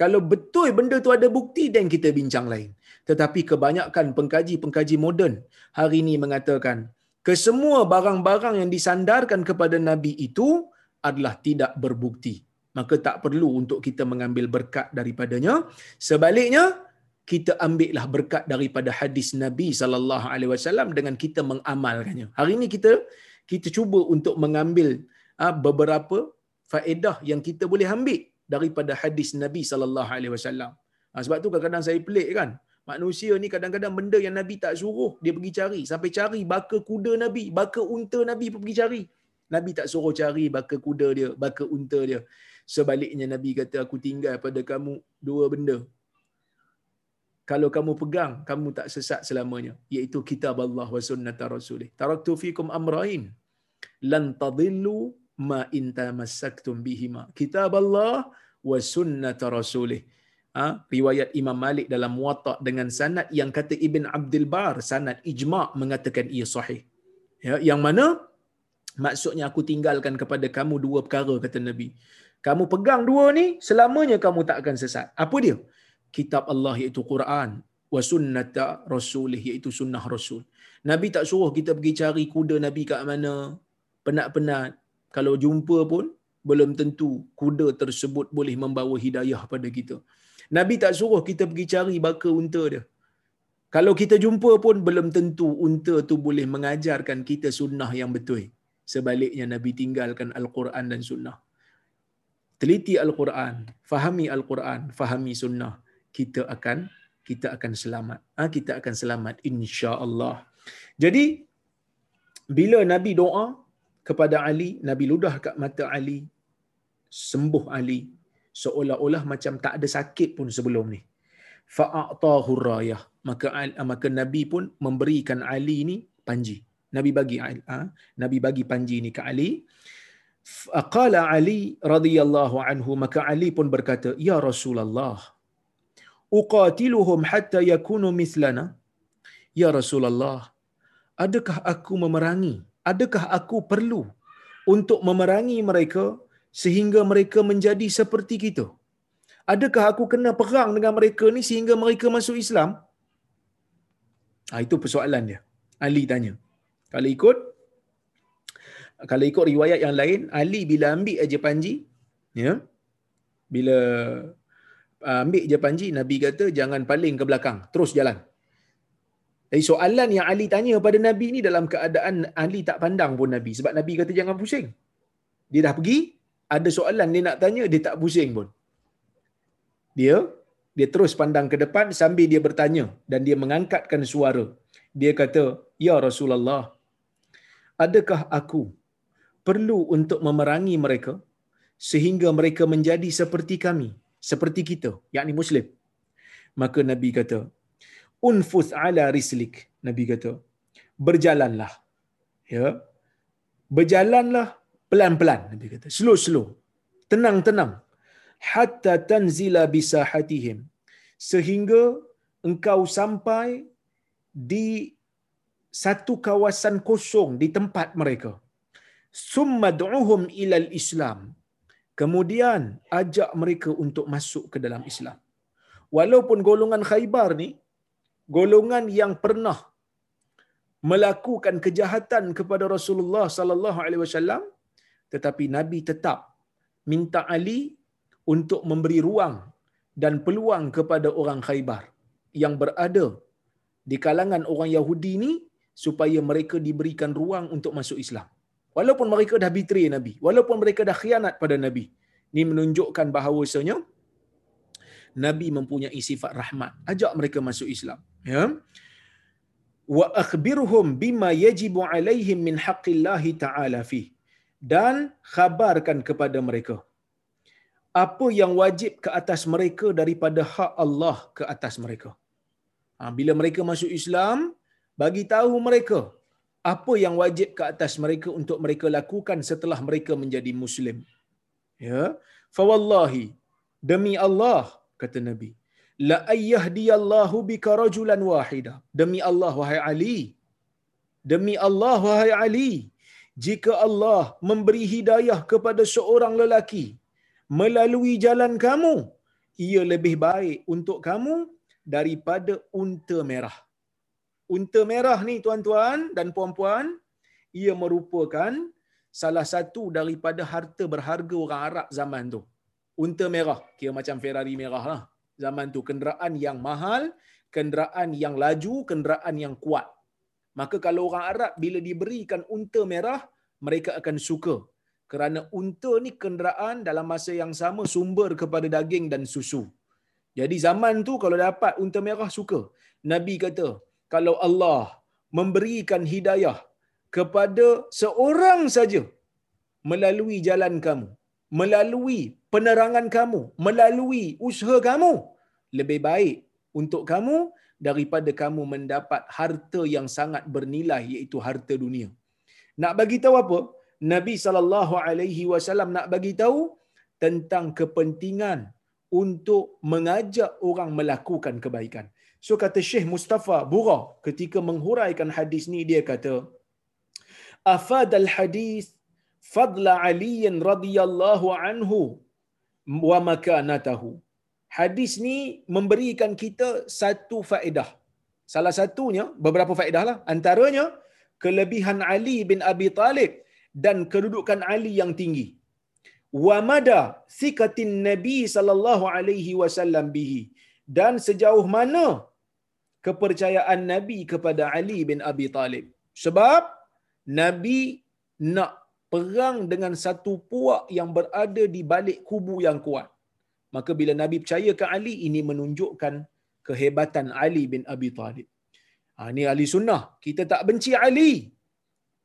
Kalau betul benda tu ada bukti dan kita bincang lain. Tetapi kebanyakan pengkaji-pengkaji moden hari ini mengatakan kesemua barang-barang yang disandarkan kepada Nabi itu adalah tidak berbukti. Maka tak perlu untuk kita mengambil berkat daripadanya. Sebaliknya, kita ambillah berkat daripada hadis Nabi sallallahu alaihi wasallam dengan kita mengamalkannya. Hari ini kita kita cuba untuk mengambil ah, beberapa faedah yang kita boleh ambil daripada hadis Nabi sallallahu alaihi wasallam. Ah, sebab tu kadang-kadang saya pelik kan. Manusia ni kadang-kadang benda yang Nabi tak suruh, dia pergi cari. Sampai cari baka kuda Nabi, baka unta Nabi pun pergi cari. Nabi tak suruh cari baka kuda dia, baka unta dia. Sebaliknya Nabi kata, aku tinggal pada kamu dua benda. Kalau kamu pegang, kamu tak sesat selamanya. Iaitu kitab Allah wa sunnata rasulih. Taraktu fikum amrain. Lan tadillu ma inta masaktum bihima. Kitab Allah wa sunnata rasulih ha, riwayat Imam Malik dalam Muwatta dengan sanad yang kata Ibn Abdul Bar sanad ijma' mengatakan ia sahih. Ya, yang mana maksudnya aku tinggalkan kepada kamu dua perkara kata Nabi. Kamu pegang dua ni selamanya kamu tak akan sesat. Apa dia? Kitab Allah iaitu Quran wa sunnata rasulih iaitu sunnah rasul. Nabi tak suruh kita pergi cari kuda Nabi kat mana, penat-penat. Kalau jumpa pun belum tentu kuda tersebut boleh membawa hidayah pada kita. Nabi tak suruh kita pergi cari baka unta dia. Kalau kita jumpa pun belum tentu unta tu boleh mengajarkan kita sunnah yang betul. Sebaliknya Nabi tinggalkan Al-Quran dan sunnah. Teliti Al-Quran, fahami Al-Quran, fahami sunnah. Kita akan kita akan selamat. Ha, kita akan selamat insya-Allah. Jadi bila Nabi doa kepada Ali, Nabi ludah kat mata Ali, sembuh Ali seolah-olah macam tak ada sakit pun sebelum ni. Fa'atahu rayah. Maka maka Nabi pun memberikan Ali ni panji. Nabi bagi ha? Nabi bagi panji ni ke Ali. Faqala Ali radhiyallahu anhu maka Ali pun berkata, "Ya Rasulullah, uqatiluhum hatta yakunu mithlana?" Ya Rasulullah, adakah aku memerangi? Adakah aku perlu untuk memerangi mereka sehingga mereka menjadi seperti kita? Adakah aku kena perang dengan mereka ni sehingga mereka masuk Islam? Ha, itu persoalan dia. Ali tanya. Kalau ikut kalau ikut riwayat yang lain, Ali bila ambil aja panji, ya. Bila uh, ambil je panji, Nabi kata jangan paling ke belakang, terus jalan. Jadi soalan yang Ali tanya pada Nabi ni dalam keadaan Ali tak pandang pun Nabi. Sebab Nabi kata jangan pusing. Dia dah pergi, ada soalan dia nak tanya, dia tak pusing pun. Dia dia terus pandang ke depan sambil dia bertanya dan dia mengangkatkan suara. Dia kata, Ya Rasulullah, adakah aku perlu untuk memerangi mereka sehingga mereka menjadi seperti kami, seperti kita, yakni Muslim? Maka Nabi kata, unfus ala rislik nabi kata berjalanlah ya berjalanlah pelan-pelan nabi kata. Slow-slow tenang-tenang. Hatta tanzila bisahatihim sehingga engkau sampai di satu kawasan kosong di tempat mereka. Summa du'uhum ilal islam. Kemudian ajak mereka untuk masuk ke dalam Islam. Walaupun golongan Khaybar ni golongan yang pernah melakukan kejahatan kepada Rasulullah sallallahu alaihi wasallam tetapi nabi tetap minta Ali untuk memberi ruang dan peluang kepada orang Khaybar yang berada di kalangan orang Yahudi ni supaya mereka diberikan ruang untuk masuk Islam. Walaupun mereka dah betray Nabi, walaupun mereka dah khianat pada Nabi. Ini menunjukkan bahawasanya Nabi mempunyai sifat rahmat. Ajak mereka masuk Islam ya wa akhbirhum bima yajibu alaihim min haqqillahi ta'ala fi dan khabarkan kepada mereka apa yang wajib ke atas mereka daripada hak Allah ke atas mereka. Ha, bila mereka masuk Islam bagi tahu mereka apa yang wajib ke atas mereka untuk mereka lakukan setelah mereka menjadi muslim. Ya? Fa wallahi demi Allah kata nabi la ayyahdiyallahu bika rajulan wahida. Demi Allah wahai Ali. Demi Allah wahai Ali jika Allah memberi hidayah kepada seorang lelaki melalui jalan kamu ia lebih baik untuk kamu daripada unta merah. Unta merah ni tuan-tuan dan puan-puan ia merupakan salah satu daripada harta berharga orang Arab zaman tu. Unta merah kira macam Ferrari merah lah. Zaman tu kenderaan yang mahal, kenderaan yang laju, kenderaan yang kuat. Maka kalau orang Arab bila diberikan unta merah, mereka akan suka. Kerana unta ni kenderaan dalam masa yang sama sumber kepada daging dan susu. Jadi zaman tu kalau dapat unta merah suka. Nabi kata, kalau Allah memberikan hidayah kepada seorang saja melalui jalan kamu, melalui penerangan kamu, melalui usaha kamu, lebih baik untuk kamu daripada kamu mendapat harta yang sangat bernilai iaitu harta dunia. Nak bagi tahu apa? Nabi sallallahu alaihi wasallam nak bagi tahu tentang kepentingan untuk mengajak orang melakukan kebaikan. So kata Syekh Mustafa Bura ketika menghuraikan hadis ni dia kata afadal hadis fadla Ali radhiyallahu anhu wa makanatahu. Hadis ni memberikan kita satu faedah. Salah satunya, beberapa faedah lah. Antaranya, kelebihan Ali bin Abi Talib dan kedudukan Ali yang tinggi. Wa mada sikatin Nabi sallallahu alaihi wasallam bihi dan sejauh mana kepercayaan Nabi kepada Ali bin Abi Talib. Sebab Nabi nak perang dengan satu puak yang berada di balik kubu yang kuat. Maka bila Nabi percaya ke Ali, ini menunjukkan kehebatan Ali bin Abi Talib. Ha, ini ahli sunnah. Kita tak benci Ali.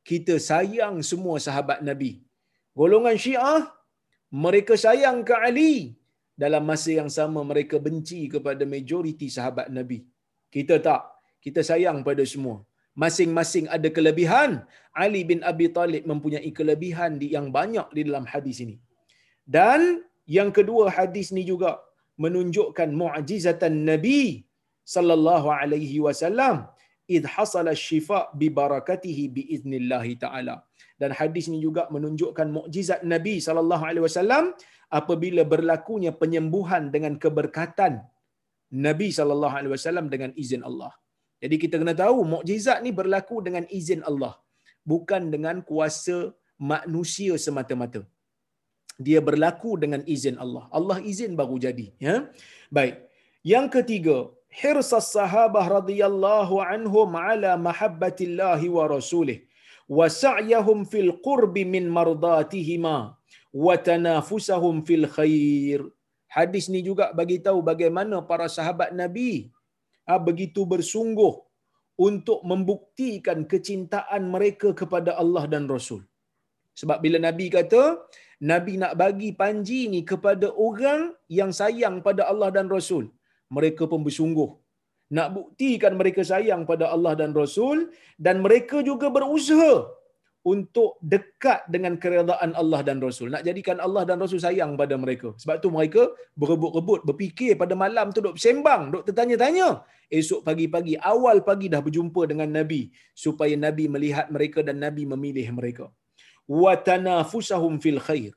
Kita sayang semua sahabat Nabi. Golongan syiah, mereka sayang ke Ali. Dalam masa yang sama, mereka benci kepada majoriti sahabat Nabi. Kita tak. Kita sayang pada semua. Masing-masing ada kelebihan. Ali bin Abi Talib mempunyai kelebihan yang banyak di dalam hadis ini. Dan yang kedua hadis ni juga menunjukkan mu'jizatan Nabi sallallahu alaihi wasallam id hasala syifa bi barakatihi bi idznillah taala. Dan hadis ini juga menunjukkan mukjizat Nabi sallallahu alaihi wasallam apabila berlakunya penyembuhan dengan keberkatan Nabi sallallahu alaihi wasallam dengan izin Allah. Jadi kita kena tahu mukjizat ni berlaku dengan izin Allah, bukan dengan kuasa manusia semata-mata. Dia berlaku dengan izin Allah. Allah izin baru jadi, ya. Baik. Yang ketiga, hirsas sahabah radhiyallahu anhum ala mahabbatillahi wa rasulih wa sa'yahum fil qurbi min mardatihima wa tanafusahum fil khair. Hadis ni juga bagi tahu bagaimana para sahabat Nabi ha, begitu bersungguh untuk membuktikan kecintaan mereka kepada Allah dan Rasul. Sebab bila Nabi kata, Nabi nak bagi panji ni kepada orang yang sayang pada Allah dan Rasul. Mereka pun bersungguh. Nak buktikan mereka sayang pada Allah dan Rasul. Dan mereka juga berusaha untuk dekat dengan keredaan Allah dan Rasul. Nak jadikan Allah dan Rasul sayang pada mereka. Sebab tu mereka berebut-rebut, berfikir pada malam tu duk sembang, duk tertanya-tanya. Esok pagi-pagi, awal pagi dah berjumpa dengan Nabi. Supaya Nabi melihat mereka dan Nabi memilih mereka watanafusahum fil khair.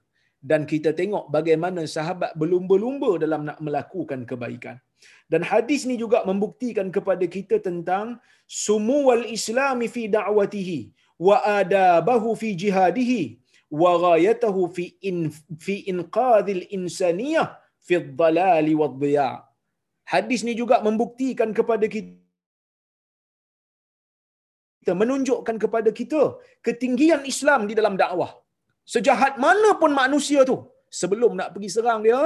Dan kita tengok bagaimana sahabat berlumba-lumba dalam nak melakukan kebaikan. Dan hadis ni juga membuktikan kepada kita tentang sumuwal islami fi da'watihi wa adabahu fi jihadihi wa ghayatahu fi in, fi inqadhil insaniyah fi dhalali wad dhiya. Hadis ni juga membuktikan kepada kita menunjukkan kepada kita ketinggian Islam di dalam dakwah. Sejahat mana pun manusia tu, sebelum nak pergi serang dia,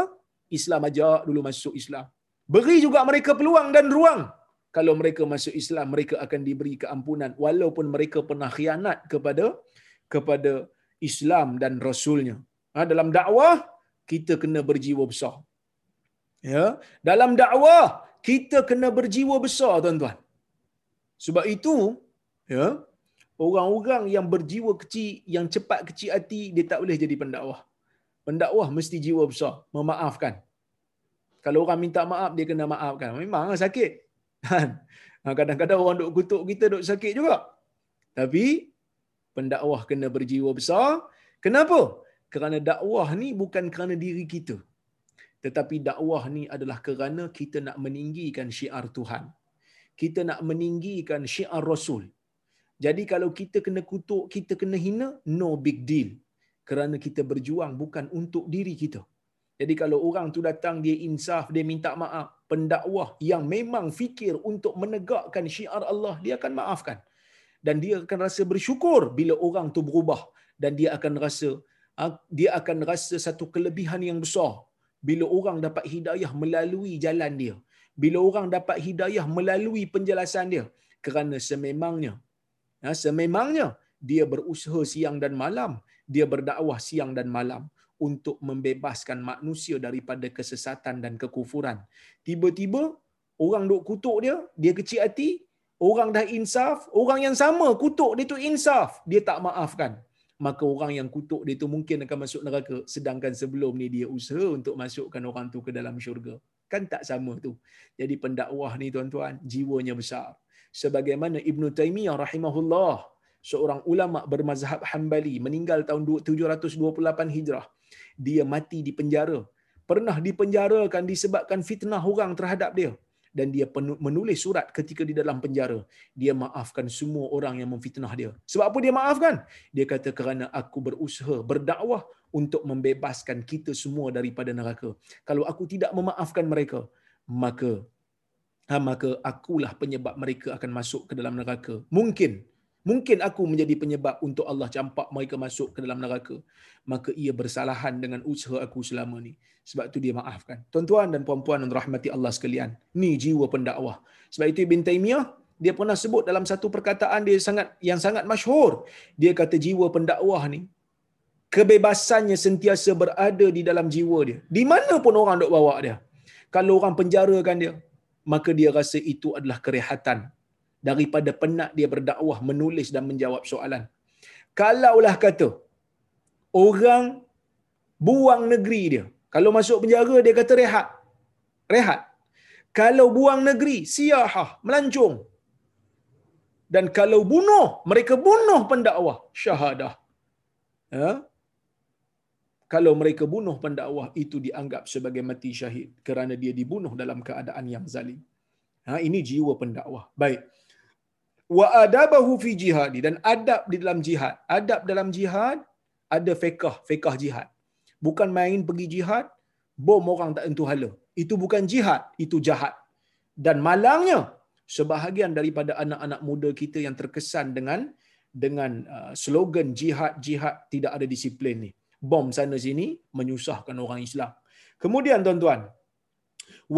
Islam ajak dulu masuk Islam. Beri juga mereka peluang dan ruang kalau mereka masuk Islam mereka akan diberi keampunan walaupun mereka pernah khianat kepada kepada Islam dan rasulnya ha, dalam dakwah kita kena berjiwa besar ya dalam dakwah kita kena berjiwa besar tuan-tuan sebab itu ya orang-orang yang berjiwa kecil yang cepat kecil hati dia tak boleh jadi pendakwah pendakwah mesti jiwa besar memaafkan kalau orang minta maaf dia kena maafkan memang sakit Kan? Ha, kadang-kadang orang duk kutuk kita duk sakit juga. Tapi pendakwah kena berjiwa besar. Kenapa? Kerana dakwah ni bukan kerana diri kita. Tetapi dakwah ni adalah kerana kita nak meninggikan syiar Tuhan. Kita nak meninggikan syiar Rasul. Jadi kalau kita kena kutuk, kita kena hina, no big deal. Kerana kita berjuang bukan untuk diri kita. Jadi kalau orang tu datang dia insaf, dia minta maaf, pendakwah yang memang fikir untuk menegakkan syiar Allah, dia akan maafkan. Dan dia akan rasa bersyukur bila orang tu berubah dan dia akan rasa ah, dia akan rasa satu kelebihan yang besar bila orang dapat hidayah melalui jalan dia. Bila orang dapat hidayah melalui penjelasan dia kerana sememangnya ah, sememangnya dia berusaha siang dan malam, dia berdakwah siang dan malam untuk membebaskan manusia daripada kesesatan dan kekufuran. Tiba-tiba orang duk kutuk dia, dia kecil hati, orang dah insaf, orang yang sama kutuk dia tu insaf, dia tak maafkan. Maka orang yang kutuk dia tu mungkin akan masuk neraka sedangkan sebelum ni dia usaha untuk masukkan orang tu ke dalam syurga. Kan tak sama tu. Jadi pendakwah ni tuan-tuan, jiwanya besar. Sebagaimana Ibn Taymiyah rahimahullah, seorang ulama bermazhab Hanbali meninggal tahun 728 Hijrah. Dia mati di penjara. Pernah dipenjarakan disebabkan fitnah orang terhadap dia. dan dia menulis surat ketika di dalam penjara. Dia maafkan semua orang yang memfitnah dia. Sebab apa dia maafkan? Dia kata kerana aku berusaha berdakwah untuk membebaskan kita semua daripada neraka. Kalau aku tidak memaafkan mereka maka ha, maka akulah penyebab mereka akan masuk ke dalam neraka mungkin Mungkin aku menjadi penyebab untuk Allah campak mereka masuk ke dalam neraka. Maka ia bersalahan dengan usaha aku selama ni. Sebab itu dia maafkan. Tuan-tuan dan puan-puan dan rahmati Allah sekalian. Ni jiwa pendakwah. Sebab itu Ibn Taymiyah, dia pernah sebut dalam satu perkataan dia sangat yang sangat masyhur. Dia kata jiwa pendakwah ni, kebebasannya sentiasa berada di dalam jiwa dia. Di mana pun orang dok bawa dia. Kalau orang penjarakan dia, maka dia rasa itu adalah kerehatan daripada penat dia berdakwah, menulis dan menjawab soalan. Kalaulah kata orang buang negeri dia, kalau masuk penjara dia kata rehat. Rehat. Kalau buang negeri, siyahah, melancong. Dan kalau bunuh, mereka bunuh pendakwah, syahadah. Ya? Kalau mereka bunuh pendakwah, itu dianggap sebagai mati syahid kerana dia dibunuh dalam keadaan yang zalim. Ha, ini jiwa pendakwah. Baik wa adabahu fi jihadi dan adab di dalam jihad. Adab dalam jihad ada fiqh, fiqh jihad. Bukan main pergi jihad, bom orang tak tentu hala. Itu bukan jihad, itu jahat. Dan malangnya sebahagian daripada anak-anak muda kita yang terkesan dengan dengan uh, slogan jihad jihad tidak ada disiplin ni. Bom sana sini menyusahkan orang Islam. Kemudian tuan-tuan,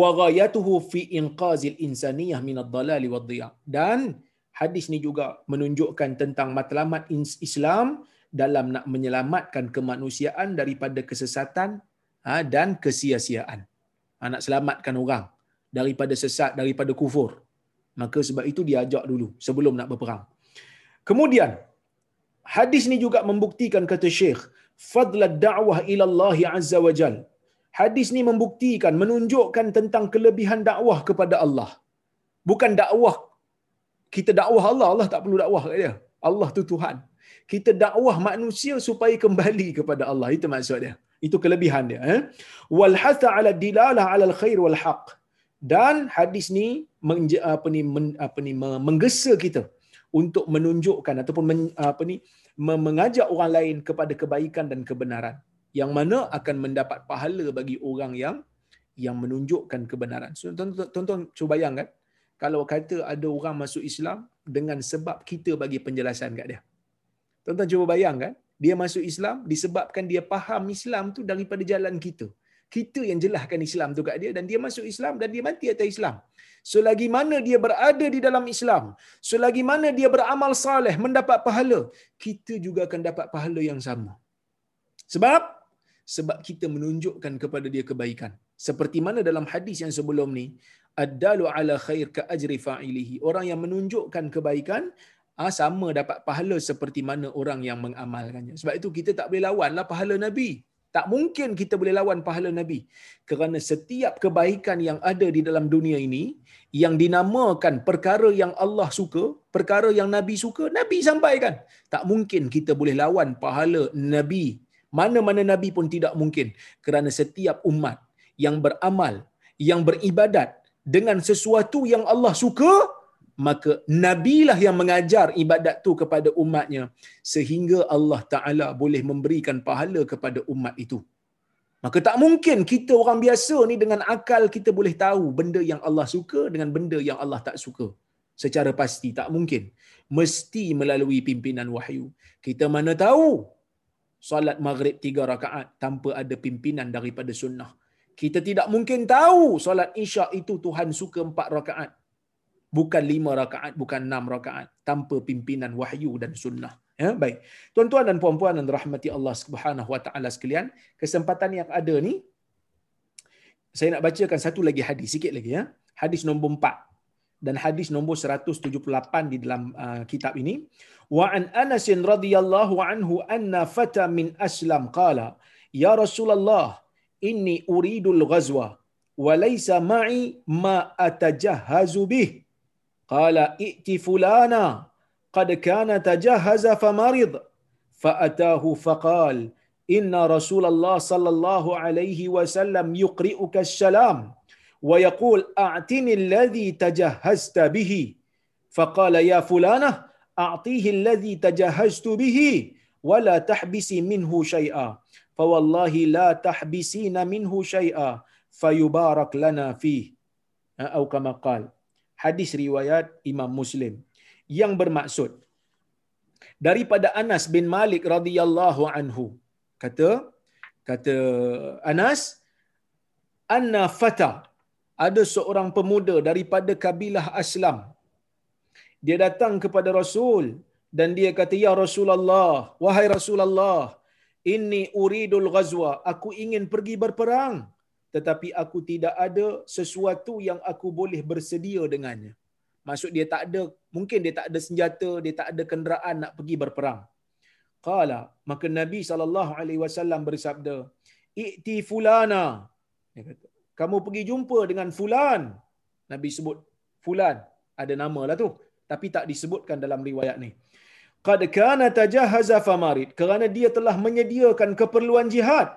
wa ghayatuhu fi inqazil insaniyah min ad-dalali wad-dhiya. Dan hadis ni juga menunjukkan tentang matlamat Islam dalam nak menyelamatkan kemanusiaan daripada kesesatan ha, dan kesia-siaan. Ha, nak selamatkan orang daripada sesat, daripada kufur. Maka sebab itu diajak dulu sebelum nak berperang. Kemudian, hadis ni juga membuktikan kata Syekh, fadla da'wah ila Allah Azza wa Jal. Hadis ni membuktikan, menunjukkan tentang kelebihan dakwah kepada Allah. Bukan dakwah kita dakwah Allah, Allah tak perlu dakwah kat dia. Allah tu Tuhan. Kita dakwah manusia supaya kembali kepada Allah. Itu maksud dia. Itu kelebihan dia. Eh? Wal hatha ala dilalah ala khair wal haq. Dan hadis ni apa ni apa ni menggesa kita untuk menunjukkan ataupun apa ni mengajak orang lain kepada kebaikan dan kebenaran yang mana akan mendapat pahala bagi orang yang yang menunjukkan kebenaran. So, tuan-tuan cuba bayangkan kalau kata ada orang masuk Islam dengan sebab kita bagi penjelasan kat dia. Tuan-tuan cuba bayangkan, dia masuk Islam disebabkan dia faham Islam tu daripada jalan kita. Kita yang jelaskan Islam tu kat dia dan dia masuk Islam dan dia mati atas Islam. Selagi mana dia berada di dalam Islam, selagi mana dia beramal saleh mendapat pahala, kita juga akan dapat pahala yang sama. Sebab sebab kita menunjukkan kepada dia kebaikan. Seperti mana dalam hadis yang sebelum ni, ad-dalu ala khair ka ajri fa'ilihi. Orang yang menunjukkan kebaikan ah sama dapat pahala seperti mana orang yang mengamalkannya. Sebab itu kita tak boleh lawanlah pahala Nabi. Tak mungkin kita boleh lawan pahala Nabi. Kerana setiap kebaikan yang ada di dalam dunia ini, yang dinamakan perkara yang Allah suka, perkara yang Nabi suka, Nabi sampaikan. Tak mungkin kita boleh lawan pahala Nabi. Mana-mana Nabi pun tidak mungkin. Kerana setiap umat yang beramal, yang beribadat, dengan sesuatu yang Allah suka, maka nabilah yang mengajar ibadat tu kepada umatnya sehingga Allah Taala boleh memberikan pahala kepada umat itu. Maka tak mungkin kita orang biasa ni dengan akal kita boleh tahu benda yang Allah suka dengan benda yang Allah tak suka. Secara pasti tak mungkin. Mesti melalui pimpinan wahyu. Kita mana tahu solat maghrib tiga rakaat tanpa ada pimpinan daripada sunnah kita tidak mungkin tahu solat isyak itu Tuhan suka empat rakaat. Bukan lima rakaat, bukan enam rakaat. Tanpa pimpinan wahyu dan sunnah. Ya, baik. Tuan-tuan dan puan-puan dan rahmati Allah subhanahu wa ta'ala sekalian. Kesempatan yang ada ni, saya nak bacakan satu lagi hadis, sikit lagi. ya. Hadis nombor empat. Dan hadis nombor 178 di dalam uh, kitab ini. Wa an Anasin radhiyallahu anhu anna fata min aslam qala, Ya Rasulullah, inni uridul ghazwa wa laysa ma'i ma atajahhazu bih قال ائت فلانا قد كان تجهز فمرض. فأتاه فقال إن رسول الله صلى الله عليه وسلم يقرئك السلام ويقول أعطني الذي تجهزت به. فقال يا فلانة أعطيه الذي تجهزت به ولا تحبسي منه شيئا. فوالله لا تحبسين منه شيئا فيبارك لنا فيه أو كما قال. Hadis riwayat Imam Muslim. Yang bermaksud daripada Anas bin Malik radhiyallahu anhu kata kata Anas anna fata ada seorang pemuda daripada kabilah Aslam. Dia datang kepada Rasul dan dia kata ya Rasulullah wahai Rasulullah inni uridul ghazwa aku ingin pergi berperang tetapi aku tidak ada sesuatu yang aku boleh bersedia dengannya. Maksud dia tak ada mungkin dia tak ada senjata dia tak ada kenderaan nak pergi berperang. Qala maka nabi wasallam bersabda i'ti fulana. Dia kata kamu pergi jumpa dengan fulan. Nabi sebut fulan. Ada nama lah tu tapi tak disebutkan dalam riwayat ni. Qad kana tajahaza famarid kerana dia telah menyediakan keperluan jihad.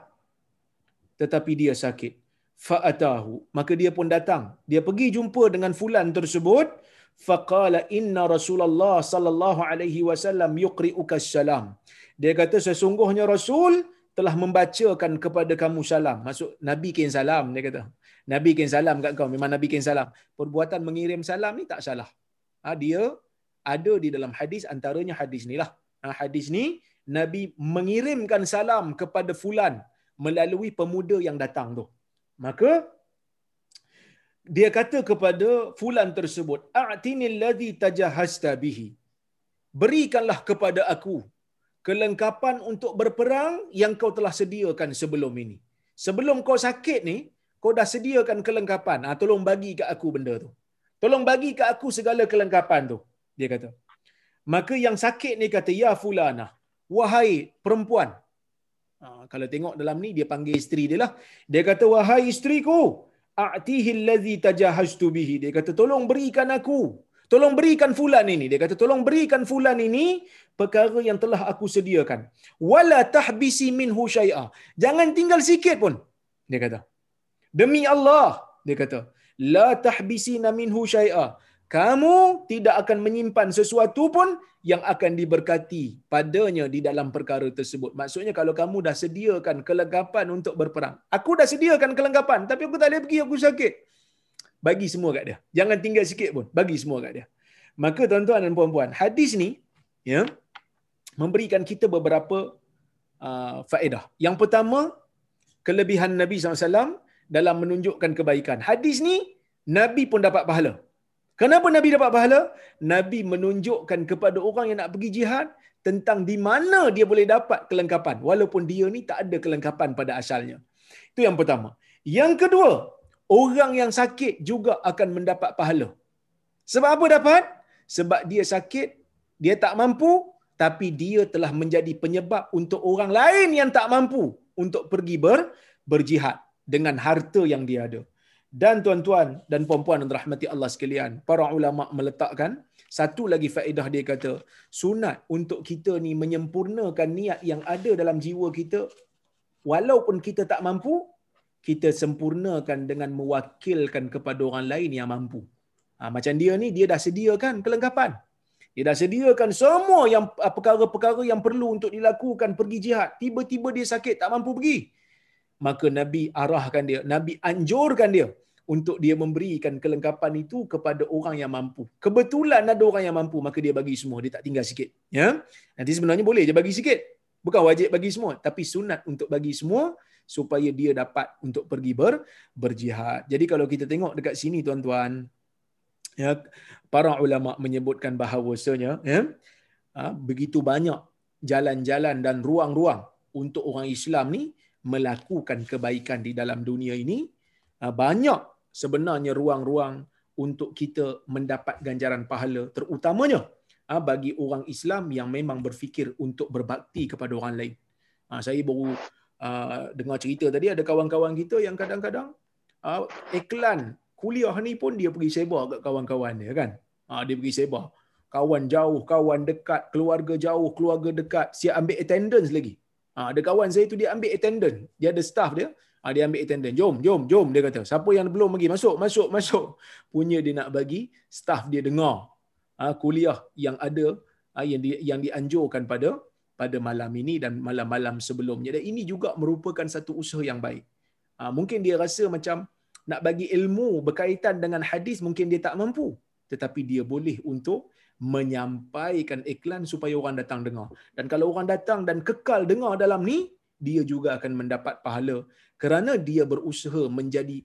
Tetapi dia sakit fa'atahu. Maka dia pun datang. Dia pergi jumpa dengan fulan tersebut. Faqala inna rasulullah sallallahu alaihi wasallam yuqri'uka salam dia kata sesungguhnya rasul telah membacakan kepada kamu salam. Maksud nabi kirim salam dia kata. Nabi kirim salam kat kau. Memang nabi kirim salam. Perbuatan mengirim salam ni tak salah. Ha, dia ada di dalam hadis antaranya hadis ni lah. Ha, hadis ni nabi mengirimkan salam kepada fulan melalui pemuda yang datang tu maka dia kata kepada fulan tersebut a'tinil ladzi tajahhasta bihi. Berikanlah kepada aku kelengkapan untuk berperang yang kau telah sediakan sebelum ini. Sebelum kau sakit ni kau dah sediakan kelengkapan. Ah tolong bagi kat aku benda tu. Tolong bagi kat aku segala kelengkapan tu dia kata. Maka yang sakit ni kata ya fulana wahai perempuan ha, kalau tengok dalam ni dia panggil isteri dia lah. Dia kata wahai isteriku a'tihi allazi tajahaztu bihi. Dia kata tolong berikan aku. Tolong berikan fulan ini. Dia kata tolong berikan fulan ini perkara yang telah aku sediakan. Wala tahbisi minhu syai'a. Jangan tinggal sikit pun dia kata. Demi Allah dia kata. La tahbisina minhu syai'a kamu tidak akan menyimpan sesuatu pun yang akan diberkati padanya di dalam perkara tersebut. Maksudnya kalau kamu dah sediakan kelengkapan untuk berperang. Aku dah sediakan kelengkapan tapi aku tak boleh pergi, aku sakit. Bagi semua kat dia. Jangan tinggal sikit pun. Bagi semua kat dia. Maka tuan-tuan dan puan-puan, hadis ni ya memberikan kita beberapa uh, faedah. Yang pertama, kelebihan Nabi SAW dalam menunjukkan kebaikan. Hadis ni, Nabi pun dapat pahala. Kenapa Nabi dapat pahala? Nabi menunjukkan kepada orang yang nak pergi jihad tentang di mana dia boleh dapat kelengkapan walaupun dia ni tak ada kelengkapan pada asalnya. Itu yang pertama. Yang kedua, orang yang sakit juga akan mendapat pahala. Sebab apa dapat? Sebab dia sakit, dia tak mampu tapi dia telah menjadi penyebab untuk orang lain yang tak mampu untuk pergi ber, berjihad dengan harta yang dia ada. Dan tuan-tuan dan puan-puan yang rahmati Allah sekalian, para ulama meletakkan satu lagi faedah dia kata, sunat untuk kita ni menyempurnakan niat yang ada dalam jiwa kita walaupun kita tak mampu, kita sempurnakan dengan mewakilkan kepada orang lain yang mampu. Ha, macam dia ni, dia dah sediakan kelengkapan. Dia dah sediakan semua yang ah, perkara-perkara yang perlu untuk dilakukan pergi jihad. Tiba-tiba dia sakit, tak mampu pergi. Maka Nabi arahkan dia, Nabi anjurkan dia untuk dia memberikan kelengkapan itu kepada orang yang mampu. Kebetulan ada orang yang mampu, maka dia bagi semua. Dia tak tinggal sikit. Ya? Nanti sebenarnya boleh je bagi sikit. Bukan wajib bagi semua. Tapi sunat untuk bagi semua supaya dia dapat untuk pergi ber, berjihad. Jadi kalau kita tengok dekat sini tuan-tuan, ya, para ulama menyebutkan bahawasanya ya, ha, begitu banyak jalan-jalan dan ruang-ruang untuk orang Islam ni melakukan kebaikan di dalam dunia ini. Ha, banyak sebenarnya ruang-ruang untuk kita mendapat ganjaran pahala terutamanya ha, bagi orang Islam yang memang berfikir untuk berbakti kepada orang lain. Ha, saya baru uh, dengar cerita tadi ada kawan-kawan kita yang kadang-kadang iklan kuliah ni pun dia pergi sebar kat kawan-kawan dia kan. Dia pergi sebar. Kawan jauh, kawan dekat, keluarga jauh, keluarga dekat. Siap ambil attendance lagi. Ada kawan saya tu dia ambil attendance. Dia ada staff dia. Ha, dia ambil attendant. Jom, jom, jom. Dia kata, siapa yang belum pergi? Masuk, masuk, masuk. Punya dia nak bagi, staff dia dengar ha, kuliah yang ada, ha, yang, di, yang dianjurkan pada pada malam ini dan malam-malam sebelumnya. Dan ini juga merupakan satu usaha yang baik. Ha, mungkin dia rasa macam nak bagi ilmu berkaitan dengan hadis, mungkin dia tak mampu. Tetapi dia boleh untuk menyampaikan iklan supaya orang datang dengar. Dan kalau orang datang dan kekal dengar dalam ni, dia juga akan mendapat pahala kerana dia berusaha menjadi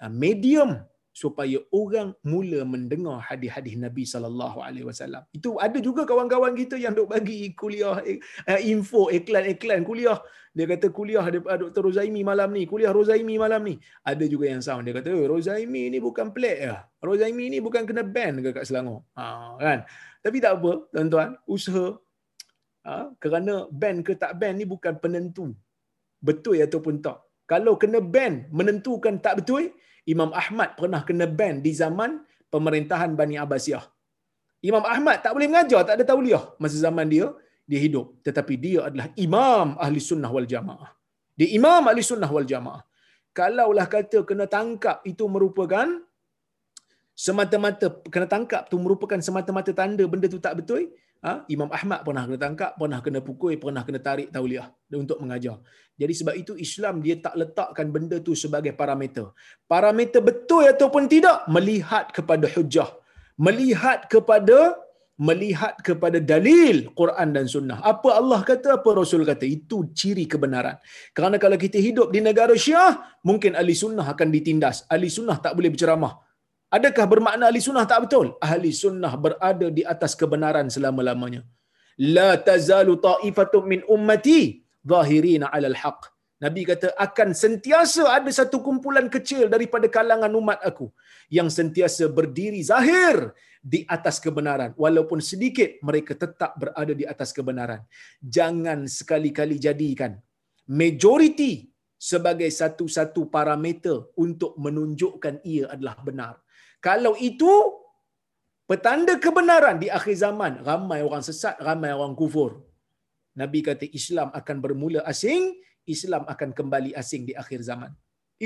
uh, medium supaya orang mula mendengar hadis-hadis Nabi sallallahu alaihi wasallam. Itu ada juga kawan-kawan kita yang dok bagi kuliah uh, info iklan-iklan kuliah. Dia kata kuliah uh, Dr. Rozaimi malam ni, kuliah Rozaimi malam ni. Ada juga yang sound dia kata, oh, "Rozaimi ni bukan pelik ya. Rozaimi ni bukan kena ban ke kat Selangor." Ha kan. Tapi tak apa, tuan-tuan, usaha ha, kerana ban ke tak ban ni bukan penentu betul ataupun tak. Kalau kena ban menentukan tak betul, Imam Ahmad pernah kena ban di zaman pemerintahan Bani Abbasiyah. Imam Ahmad tak boleh mengajar, tak ada tauliah masa zaman dia, dia hidup. Tetapi dia adalah imam ahli sunnah wal jamaah. Dia imam ahli sunnah wal jamaah. Kalaulah kata kena tangkap itu merupakan semata-mata kena tangkap tu merupakan semata-mata tanda benda tu tak betul, ha? Imam Ahmad pernah kena tangkap, pernah kena pukul, pernah kena tarik tauliah untuk mengajar. Jadi sebab itu Islam dia tak letakkan benda tu sebagai parameter. Parameter betul ataupun tidak melihat kepada hujah. Melihat kepada melihat kepada dalil Quran dan sunnah. Apa Allah kata, apa Rasul kata. Itu ciri kebenaran. Kerana kalau kita hidup di negara syiah, mungkin ahli sunnah akan ditindas. Ahli sunnah tak boleh berceramah. Adakah bermakna ahli sunnah tak betul? Ahli sunnah berada di atas kebenaran selama-lamanya. La tazalu ta'ifatum min ummati zahirina 'alal haq. Nabi kata akan sentiasa ada satu kumpulan kecil daripada kalangan umat aku yang sentiasa berdiri zahir di atas kebenaran walaupun sedikit mereka tetap berada di atas kebenaran. Jangan sekali-kali jadikan majoriti sebagai satu-satu parameter untuk menunjukkan ia adalah benar. Kalau itu petanda kebenaran di akhir zaman, ramai orang sesat, ramai orang kufur. Nabi kata Islam akan bermula asing, Islam akan kembali asing di akhir zaman.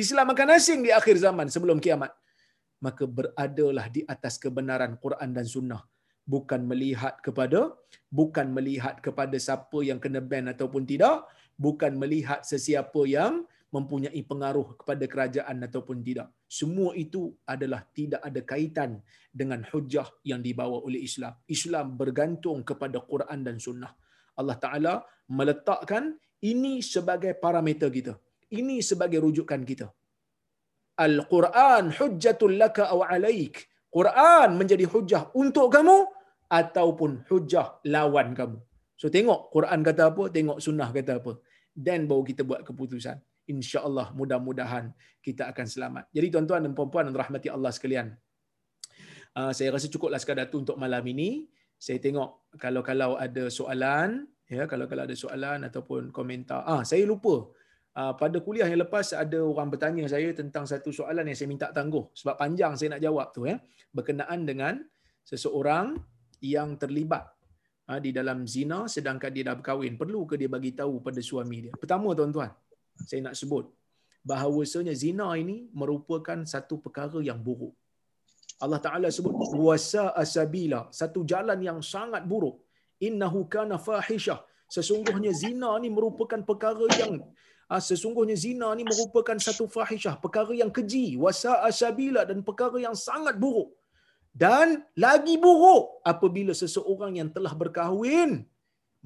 Islam akan asing di akhir zaman sebelum kiamat. Maka beradalah di atas kebenaran Quran dan Sunnah. Bukan melihat kepada bukan melihat kepada siapa yang kena ban ataupun tidak, bukan melihat sesiapa yang mempunyai pengaruh kepada kerajaan ataupun tidak. Semua itu adalah tidak ada kaitan dengan hujah yang dibawa oleh Islam. Islam bergantung kepada Quran dan Sunnah. Allah Ta'ala meletakkan ini sebagai parameter kita. Ini sebagai rujukan kita. Al-Quran hujjatul laka aw alaik. Quran menjadi hujah untuk kamu ataupun hujah lawan kamu. So tengok Quran kata apa, tengok sunnah kata apa. Dan baru kita buat keputusan insya-Allah mudah-mudahan kita akan selamat. Jadi tuan-tuan dan puan-puan yang rahmati Allah sekalian. Uh, saya rasa cukuplah sekadar tu untuk malam ini. Saya tengok kalau-kalau ada soalan, ya kalau-kalau ada soalan ataupun komentar. Ah, saya lupa. Uh, pada kuliah yang lepas ada orang bertanya saya tentang satu soalan yang saya minta tangguh sebab panjang saya nak jawab tu ya berkenaan dengan seseorang yang terlibat uh, di dalam zina sedangkan dia dah berkahwin perlu ke dia bagi tahu pada suami dia pertama tuan-tuan saya nak sebut bahawasanya zina ini merupakan satu perkara yang buruk. Allah Taala sebut wasa asabila, satu jalan yang sangat buruk. Innahu kana fahisha. Sesungguhnya zina ini merupakan perkara yang ah, sesungguhnya zina ini merupakan satu fahishah, perkara yang keji, wasa asabila dan perkara yang sangat buruk. Dan lagi buruk apabila seseorang yang telah berkahwin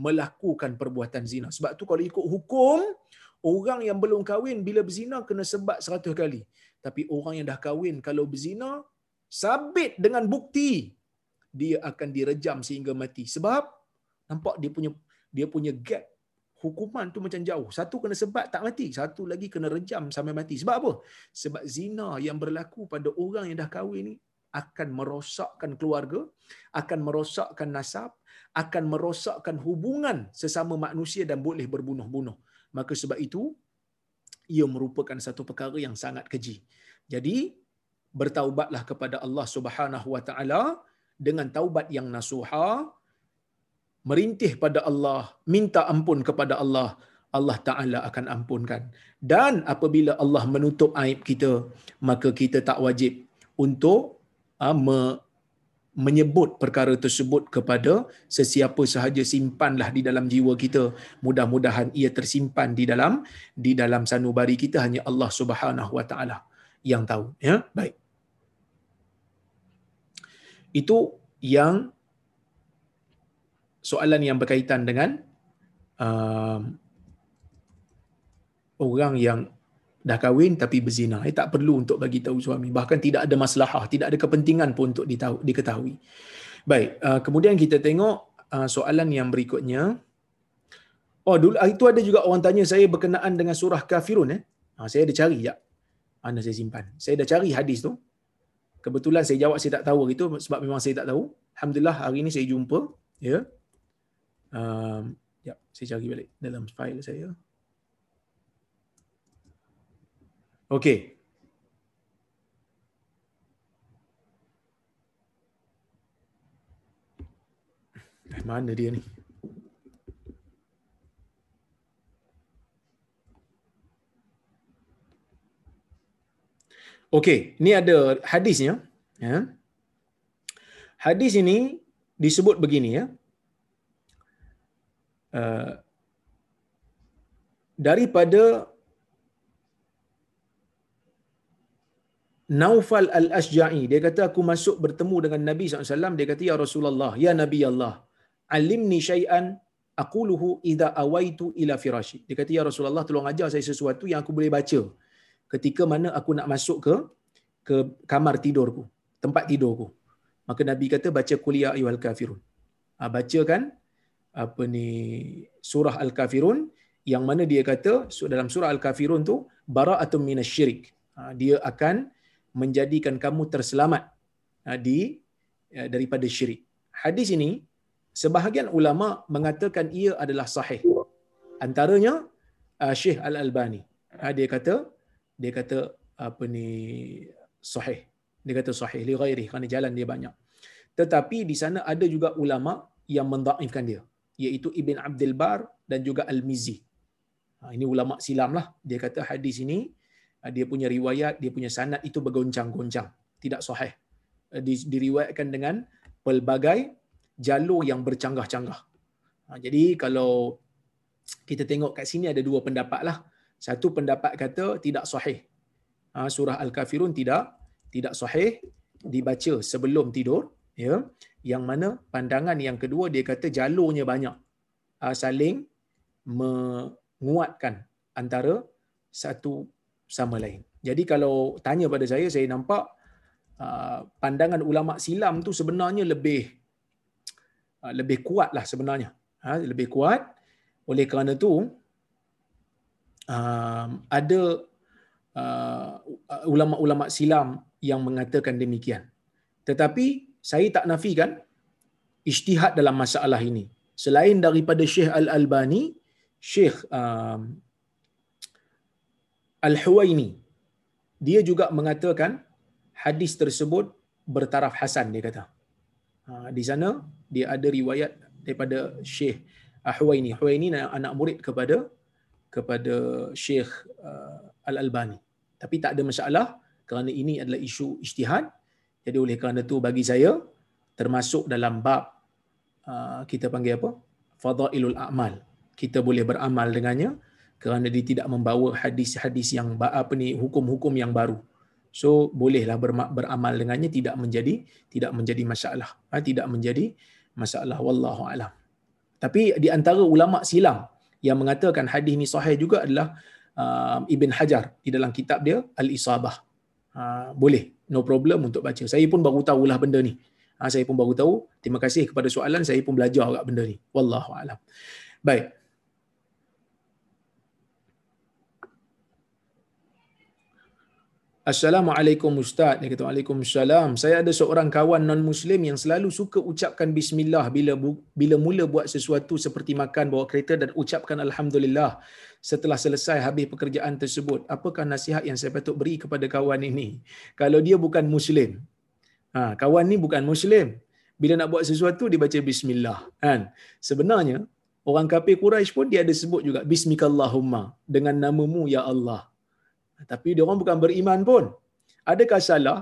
melakukan perbuatan zina. Sebab tu kalau ikut hukum, Orang yang belum kahwin bila berzina kena sebat seratus kali. Tapi orang yang dah kahwin kalau berzina, sabit dengan bukti, dia akan direjam sehingga mati. Sebab nampak dia punya dia punya gap hukuman tu macam jauh. Satu kena sebat tak mati, satu lagi kena rejam sampai mati. Sebab apa? Sebab zina yang berlaku pada orang yang dah kahwin ni akan merosakkan keluarga, akan merosakkan nasab, akan merosakkan hubungan sesama manusia dan boleh berbunuh-bunuh maka sebab itu ia merupakan satu perkara yang sangat keji. Jadi bertaubatlah kepada Allah Subhanahu wa taala dengan taubat yang nasuha merintih pada Allah, minta ampun kepada Allah. Allah Taala akan ampunkan. Dan apabila Allah menutup aib kita, maka kita tak wajib untuk me- menyebut perkara tersebut kepada sesiapa sahaja simpanlah di dalam jiwa kita. Mudah-mudahan ia tersimpan di dalam di dalam sanubari kita. Hanya Allah Subhanahu wa taala yang tahu ya? Baik. Itu yang soalan yang berkaitan dengan um, orang yang dah kahwin tapi berzina. Eh, tak perlu untuk bagi tahu suami. Bahkan tidak ada masalah, tidak ada kepentingan pun untuk diketahui. Baik, uh, kemudian kita tengok uh, soalan yang berikutnya. Oh, dulu uh, itu ada juga orang tanya saya berkenaan dengan surah Kafirun eh. Uh, saya ada cari ya. Mana saya simpan? Saya dah cari hadis tu. Kebetulan saya jawab saya tak tahu itu sebab memang saya tak tahu. Alhamdulillah hari ini saya jumpa ya. Um, ya, saya cari balik dalam file saya. Okey. Eh, mana dia ni? Okey, ni ada hadisnya. Ya. Hadis ini disebut begini ya. Uh, daripada Naufal al-Asja'i dia kata aku masuk bertemu dengan Nabi SAW dia kata ya Rasulullah ya Nabi Allah alimni syai'an aquluhu idza awaitu ila firashi. Dia kata ya Rasulullah tolong ajar saya sesuatu yang aku boleh baca ketika mana aku nak masuk ke ke kamar tidurku tempat tidurku. Maka Nabi kata baca kuliah ayyuhal kafirun. Ha, baca kan apa ni surah al-kafirun yang mana dia kata dalam surah al-kafirun tu bara'atun minasyirik ha, dia akan menjadikan kamu terselamat uh, di uh, daripada syirik. Hadis ini sebahagian ulama mengatakan ia adalah sahih. Antaranya uh, Syekh Al-Albani. Dia kata dia kata apa ni sahih. Dia kata sahih li ghairi kerana jalan dia banyak. Tetapi di sana ada juga ulama yang mendhaifkan dia iaitu Ibn Abdul Bar dan juga Al-Mizzi. Ha, ini ulama silam lah. Dia kata hadis ini Ah, dia punya riwayat, dia punya sanad itu bergoncang-goncang, tidak sahih. Ah, diriwayatkan dengan pelbagai jalur yang bercanggah-canggah. Ah, jadi kalau kita tengok kat sini ada dua pendapat lah. Satu pendapat kata tidak sahih. Surah Al-Kafirun tidak tidak sahih dibaca sebelum tidur. Ya. Yang mana pandangan yang kedua dia kata jalurnya banyak. Saling menguatkan antara satu sama lain. Jadi kalau tanya pada saya, saya nampak uh, pandangan ulama silam tu sebenarnya lebih uh, lebih kuat lah sebenarnya. Ha, lebih kuat. Oleh kerana tu uh, ada uh, ulama-ulama silam yang mengatakan demikian. Tetapi saya tak nafikan ijtihad dalam masalah ini. Selain daripada Syekh Al-Albani, Syekh uh, Al-Huwaini dia juga mengatakan hadis tersebut bertaraf hasan dia kata. Ha, di sana dia ada riwayat daripada Syekh Al-Huwaini. Huwaini anak murid kepada kepada Syekh uh, Al-Albani. Tapi tak ada masalah kerana ini adalah isu ijtihad. Jadi oleh kerana itu bagi saya termasuk dalam bab uh, kita panggil apa? Fadailul A'mal. Kita boleh beramal dengannya kerana dia tidak membawa hadis-hadis yang apa ni hukum-hukum yang baru. So bolehlah beramal dengannya tidak menjadi tidak menjadi masalah. Ha, tidak menjadi masalah wallahu alam. Tapi di antara ulama silam yang mengatakan hadis ni sahih juga adalah uh, Ibn Hajar di dalam kitab dia Al-Isabah. Uh, boleh, no problem untuk baca. Saya pun baru tahulah benda ni. Ha, saya pun baru tahu. Terima kasih kepada soalan, saya pun belajar agak benda ni. Wallahu alam. Baik. Assalamualaikum Ustaz. Dia kata, Waalaikumsalam. Saya ada seorang kawan non-Muslim yang selalu suka ucapkan Bismillah bila bila mula buat sesuatu seperti makan, bawa kereta dan ucapkan Alhamdulillah setelah selesai habis pekerjaan tersebut. Apakah nasihat yang saya patut beri kepada kawan ini? Kalau dia bukan Muslim. Ha, kawan ni bukan Muslim. Bila nak buat sesuatu, dia baca Bismillah. Kan? Sebenarnya, Orang kafir Quraisy pun dia ada sebut juga bismikallahumma dengan namamu ya Allah. Tapi dia orang bukan beriman pun. Adakah salah?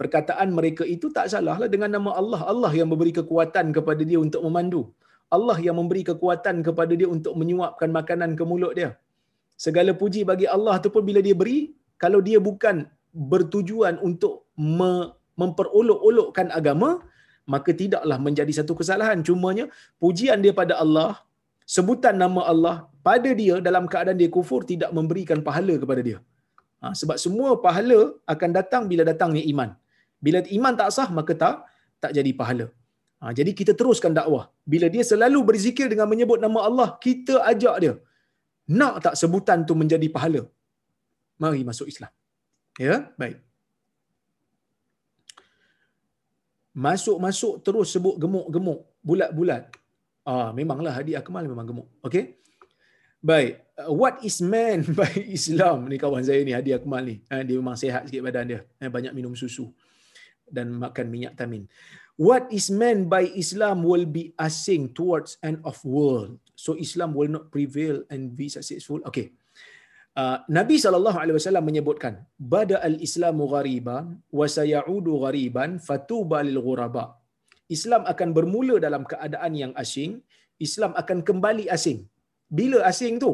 Perkataan mereka itu tak salahlah dengan nama Allah. Allah yang memberi kekuatan kepada dia untuk memandu. Allah yang memberi kekuatan kepada dia untuk menyuapkan makanan ke mulut dia. Segala puji bagi Allah tu pun bila dia beri, kalau dia bukan bertujuan untuk me- memperolok-olokkan agama, maka tidaklah menjadi satu kesalahan. Cumanya pujian dia pada Allah, sebutan nama Allah pada dia dalam keadaan dia kufur tidak memberikan pahala kepada dia. Ha, sebab semua pahala akan datang bila datangnya iman. Bila iman tak sah maka tak tak jadi pahala. Ha, jadi kita teruskan dakwah. Bila dia selalu berzikir dengan menyebut nama Allah, kita ajak dia. Nak tak sebutan tu menjadi pahala? Mari masuk Islam. Ya, baik. Masuk-masuk terus sebut gemuk-gemuk, bulat-bulat. Ah, memanglah Hadi Akmal memang gemuk. Okey. Baik. Uh, what is meant (laughs) by Islam ni kawan saya ni Hadi Akmal ni. Ha, dia memang sihat sikit badan dia. Ha, banyak minum susu dan makan minyak tamin. What is meant by Islam will be asing towards end of world. So Islam will not prevail and be successful. Okay. Uh, Nabi SAW menyebutkan bada al-islamu ghariban wa sayaudu ghariban fatuba lil ghuraba. Islam akan bermula dalam keadaan yang asing, Islam akan kembali asing. Bila asing tu?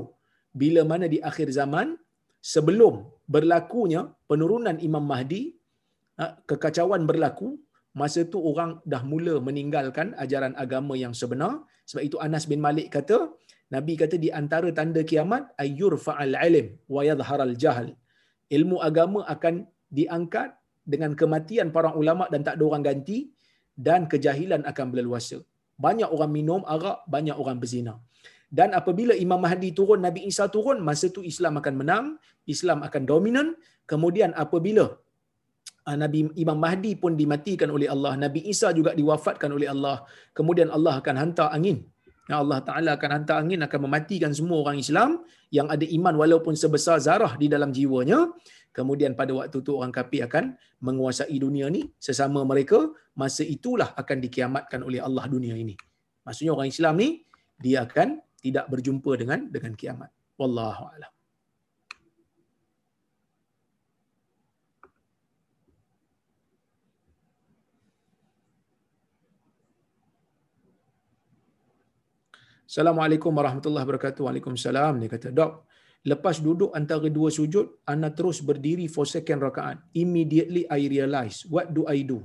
Bila mana di akhir zaman sebelum berlakunya penurunan Imam Mahdi, ha, kekacauan berlaku, masa tu orang dah mula meninggalkan ajaran agama yang sebenar. Sebab itu Anas bin Malik kata, Nabi kata di antara tanda kiamat ayyur fa'al ilm wa yadhharal jahl. Ilmu agama akan diangkat dengan kematian para ulama dan tak ada orang ganti dan kejahilan akan berleluasa. Banyak orang minum arak, banyak orang berzina. Dan apabila Imam Mahdi turun, Nabi Isa turun, masa tu Islam akan menang, Islam akan dominan. Kemudian apabila ah, Nabi Imam Mahdi pun dimatikan oleh Allah, Nabi Isa juga diwafatkan oleh Allah. Kemudian Allah akan hantar angin. Ya Allah Ta'ala akan hantar angin, akan mematikan semua orang Islam yang ada iman walaupun sebesar zarah di dalam jiwanya kemudian pada waktu itu orang kafir akan menguasai dunia ni sesama mereka masa itulah akan dikiamatkan oleh Allah dunia ini maksudnya orang Islam ni dia akan tidak berjumpa dengan dengan kiamat wallahu alam Assalamualaikum warahmatullahi wabarakatuh. Waalaikumsalam. Dia kata, Dok, Lepas duduk antara dua sujud, ana terus berdiri for second rakaat. Immediately I realize, what do I do?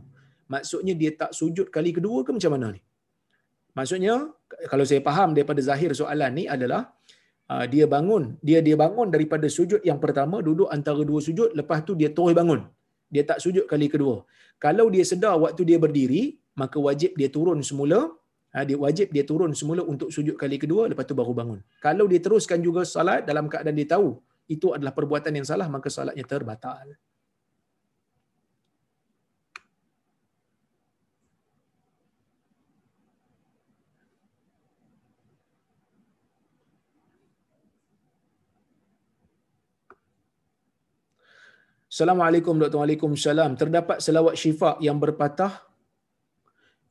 Maksudnya dia tak sujud kali kedua ke macam mana ni? Maksudnya, kalau saya faham daripada zahir soalan ni adalah, uh, dia bangun, dia dia bangun daripada sujud yang pertama, duduk antara dua sujud, lepas tu dia terus bangun. Dia tak sujud kali kedua. Kalau dia sedar waktu dia berdiri, maka wajib dia turun semula, ha, dia wajib dia turun semula untuk sujud kali kedua lepas tu baru bangun. Kalau dia teruskan juga salat dalam keadaan dia tahu itu adalah perbuatan yang salah maka salatnya terbatal. Assalamualaikum warahmatullahi wabarakatuh. Terdapat selawat syifa yang berpatah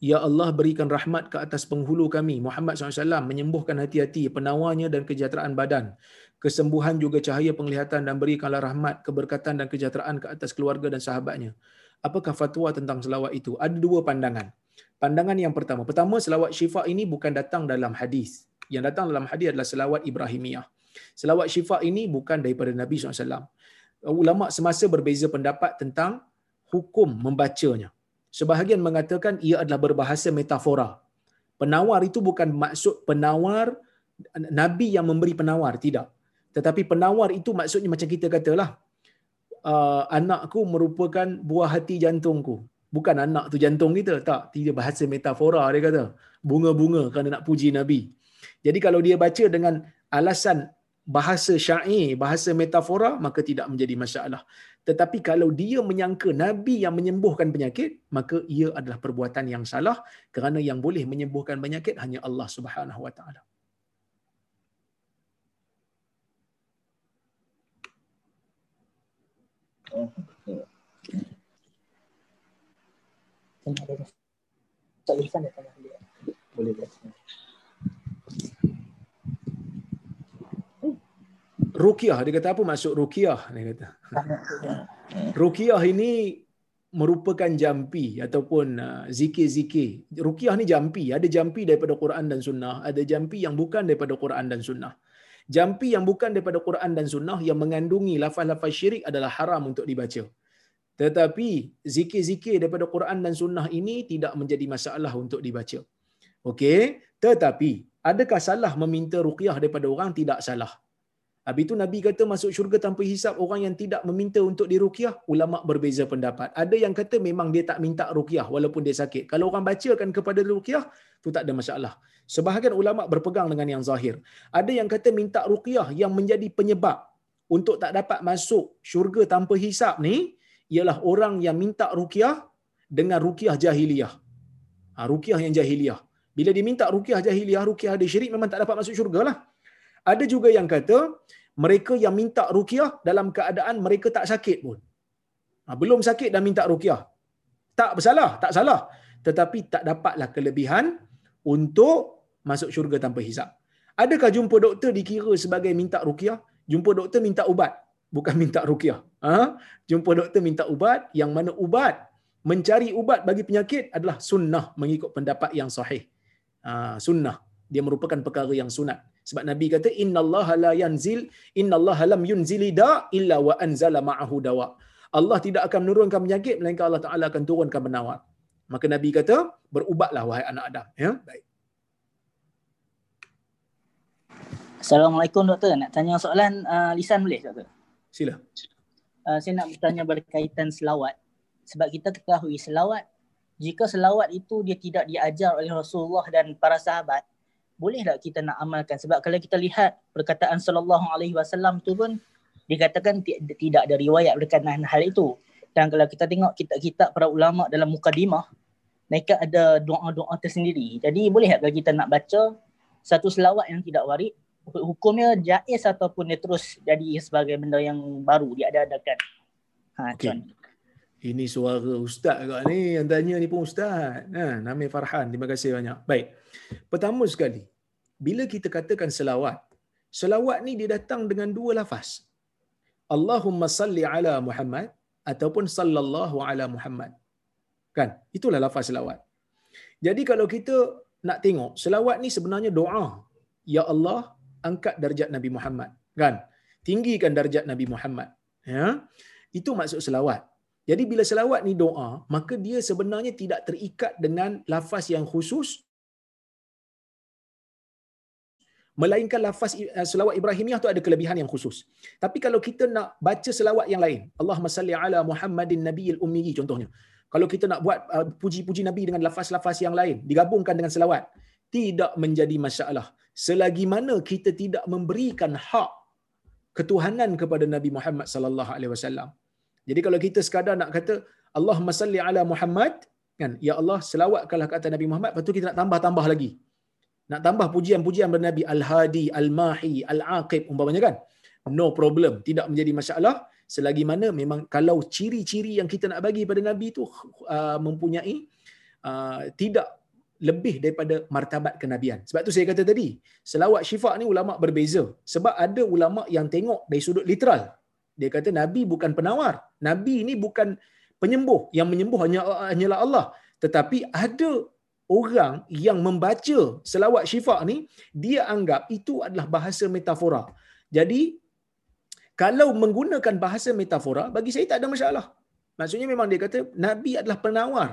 Ya Allah berikan rahmat ke atas penghulu kami. Muhammad SAW menyembuhkan hati-hati penawarnya dan kejahteraan badan. Kesembuhan juga cahaya penglihatan dan berikanlah rahmat keberkatan dan kejahteraan ke atas keluarga dan sahabatnya. Apakah fatwa tentang selawat itu? Ada dua pandangan. Pandangan yang pertama pertama selawat syifa ini bukan datang dalam hadis. Yang datang dalam hadis adalah selawat Ibrahimiyah. Selawat syifa ini bukan daripada Nabi SAW ulama semasa berbeza pendapat tentang hukum membacanya Sebahagian mengatakan ia adalah berbahasa metafora. Penawar itu bukan maksud penawar Nabi yang memberi penawar, tidak. Tetapi penawar itu maksudnya macam kita katalah, uh, anakku merupakan buah hati jantungku. Bukan anak tu jantung kita, tak. Tidak bahasa metafora dia kata. Bunga-bunga kerana nak puji Nabi. Jadi kalau dia baca dengan alasan bahasa syair, bahasa metafora, maka tidak menjadi masalah. Tetapi kalau dia menyangka Nabi yang menyembuhkan penyakit, maka ia adalah perbuatan yang salah kerana yang boleh menyembuhkan penyakit hanya Allah Subhanahu Wa Taala. Boleh ruqyah dia kata apa maksud ruqyah dia kata. Ruqyah ini merupakan jampi ataupun uh, zikir-zikir. Ruqyah ni jampi. Ada jampi daripada Quran dan sunnah ada jampi yang bukan daripada Quran dan sunnah. Jampi yang bukan daripada Quran dan sunnah yang mengandungi lafaz-lafaz syirik adalah haram untuk dibaca. Tetapi zikir-zikir daripada Quran dan sunnah ini tidak menjadi masalah untuk dibaca. Okey? Tetapi adakah salah meminta ruqyah daripada orang? Tidak salah Habis itu Nabi kata masuk syurga tanpa hisap orang yang tidak meminta untuk diruqyah, ulama berbeza pendapat. Ada yang kata memang dia tak minta ruqyah walaupun dia sakit. Kalau orang bacakan kepada ruqyah, tu tak ada masalah. Sebahagian ulama berpegang dengan yang zahir. Ada yang kata minta ruqyah yang menjadi penyebab untuk tak dapat masuk syurga tanpa hisap ni ialah orang yang minta ruqyah dengan ruqyah jahiliyah. Ha, ruqyah yang jahiliyah. Bila diminta ruqyah jahiliyah, ruqyah ada syirik memang tak dapat masuk syurga lah. Ada juga yang kata mereka yang minta ruqyah dalam keadaan mereka tak sakit pun. Ha, belum sakit dan minta ruqyah. Tak bersalah, tak salah. Tetapi tak dapatlah kelebihan untuk masuk syurga tanpa hisap. Adakah jumpa doktor dikira sebagai minta ruqyah? Jumpa doktor minta ubat, bukan (laughs) minta ruqyah. Ha? Jumpa doktor minta ubat, yang mana ubat mencari ubat bagi penyakit adalah sunnah mengikut pendapat yang sahih. Ha, sunnah dia merupakan perkara yang sunat. Sebab Nabi kata innallaha la yanzil innallaha lam yunzili da illa wa anzala ma'ahu dawa. Allah tidak akan menurunkan penyakit melainkan Allah Taala akan turunkan penawar. Maka Nabi kata berubatlah wahai anak Adam ya. Baik. Assalamualaikum doktor. Nak tanya soalan uh, lisan boleh doktor? Sila. Uh, saya nak bertanya berkaitan selawat. Sebab kita ketahui selawat jika selawat itu dia tidak diajar oleh Rasulullah dan para sahabat, boleh tak kita nak amalkan. Sebab kalau kita lihat perkataan sallallahu alaihi wasallam tu pun dikatakan tidak ada riwayat berkenaan hal itu. Dan kalau kita tengok kitab-kitab para ulama dalam mukadimah mereka ada doa-doa tersendiri. Jadi boleh tak kita nak baca satu selawat yang tidak warid hukumnya jaiz ataupun dia terus jadi sebagai benda yang baru dia ada adakan ha okay. Ini suara ustaz kat ni yang tanya ni pun ustaz. Ha, nama Farhan. Terima kasih banyak. Baik. Pertama sekali, bila kita katakan selawat, selawat ni dia datang dengan dua lafaz. Allahumma salli ala Muhammad ataupun sallallahu ala Muhammad. Kan? Itulah lafaz selawat. Jadi kalau kita nak tengok, selawat ni sebenarnya doa. Ya Allah, angkat darjat Nabi Muhammad. Kan? Tinggikan darjat Nabi Muhammad. Ya? Itu maksud selawat. Jadi bila selawat ni doa, maka dia sebenarnya tidak terikat dengan lafaz yang khusus melainkan lafaz uh, selawat Ibrahimiyah tu ada kelebihan yang khusus. Tapi kalau kita nak baca selawat yang lain, Allahumma salli ala Muhammadin nabiyil ummi contohnya. Kalau kita nak buat uh, puji-puji Nabi dengan lafaz-lafaz yang lain, digabungkan dengan selawat, tidak menjadi masalah. Selagi mana kita tidak memberikan hak ketuhanan kepada Nabi Muhammad sallallahu alaihi wasallam. Jadi kalau kita sekadar nak kata Allahumma salli ala Muhammad, kan? Ya Allah, selawatkanlah kata Nabi Muhammad, lepas tu kita nak tambah-tambah lagi nak tambah pujian-pujian kepada Nabi Al-Hadi, Al-Mahi, Al-Aqib umpamanya kan. No problem, tidak menjadi masalah selagi mana memang kalau ciri-ciri yang kita nak bagi pada Nabi itu uh, mempunyai uh, tidak lebih daripada martabat kenabian. Sebab tu saya kata tadi, selawat syifa ni ulama berbeza. Sebab ada ulama yang tengok dari sudut literal. Dia kata Nabi bukan penawar. Nabi ini bukan penyembuh. Yang menyembuh hanya hanyalah Allah. Tetapi ada orang yang membaca selawat syifa ni dia anggap itu adalah bahasa metafora. Jadi kalau menggunakan bahasa metafora bagi saya tak ada masalah. Maksudnya memang dia kata nabi adalah penawar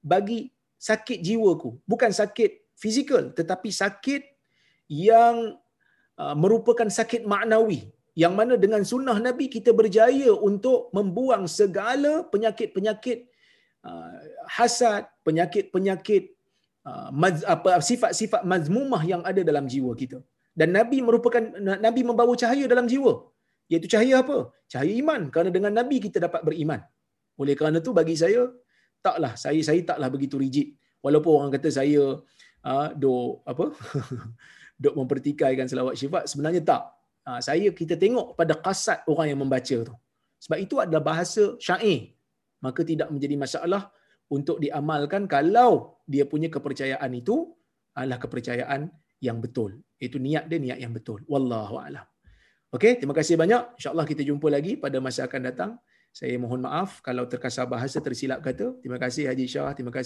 bagi sakit jiwaku, bukan sakit fizikal tetapi sakit yang uh, merupakan sakit maknawi yang mana dengan sunnah nabi kita berjaya untuk membuang segala penyakit-penyakit uh, hasad, penyakit-penyakit Ah, apa sifat-sifat mazmumah yang ada dalam jiwa kita. Dan Nabi merupakan Nabi membawa cahaya dalam jiwa. Iaitu cahaya apa? Cahaya iman. Kerana dengan Nabi kita dapat beriman. Oleh kerana tu bagi saya taklah saya saya taklah begitu rigid. Walaupun orang kata saya uh, dok apa? (laughs) dok mempertikaikan selawat syifa sebenarnya tak. Uh, saya kita tengok pada kasat orang yang membaca tu. Sebab itu adalah bahasa syair. Maka tidak menjadi masalah untuk diamalkan kalau dia punya kepercayaan itu adalah kepercayaan yang betul. Itu niat dia niat yang betul. Wallahu a'lam. Okey, terima kasih banyak. InsyaAllah kita jumpa lagi pada masa akan datang. Saya mohon maaf kalau terkasar bahasa tersilap kata. Terima kasih Haji Shah. Terima kasih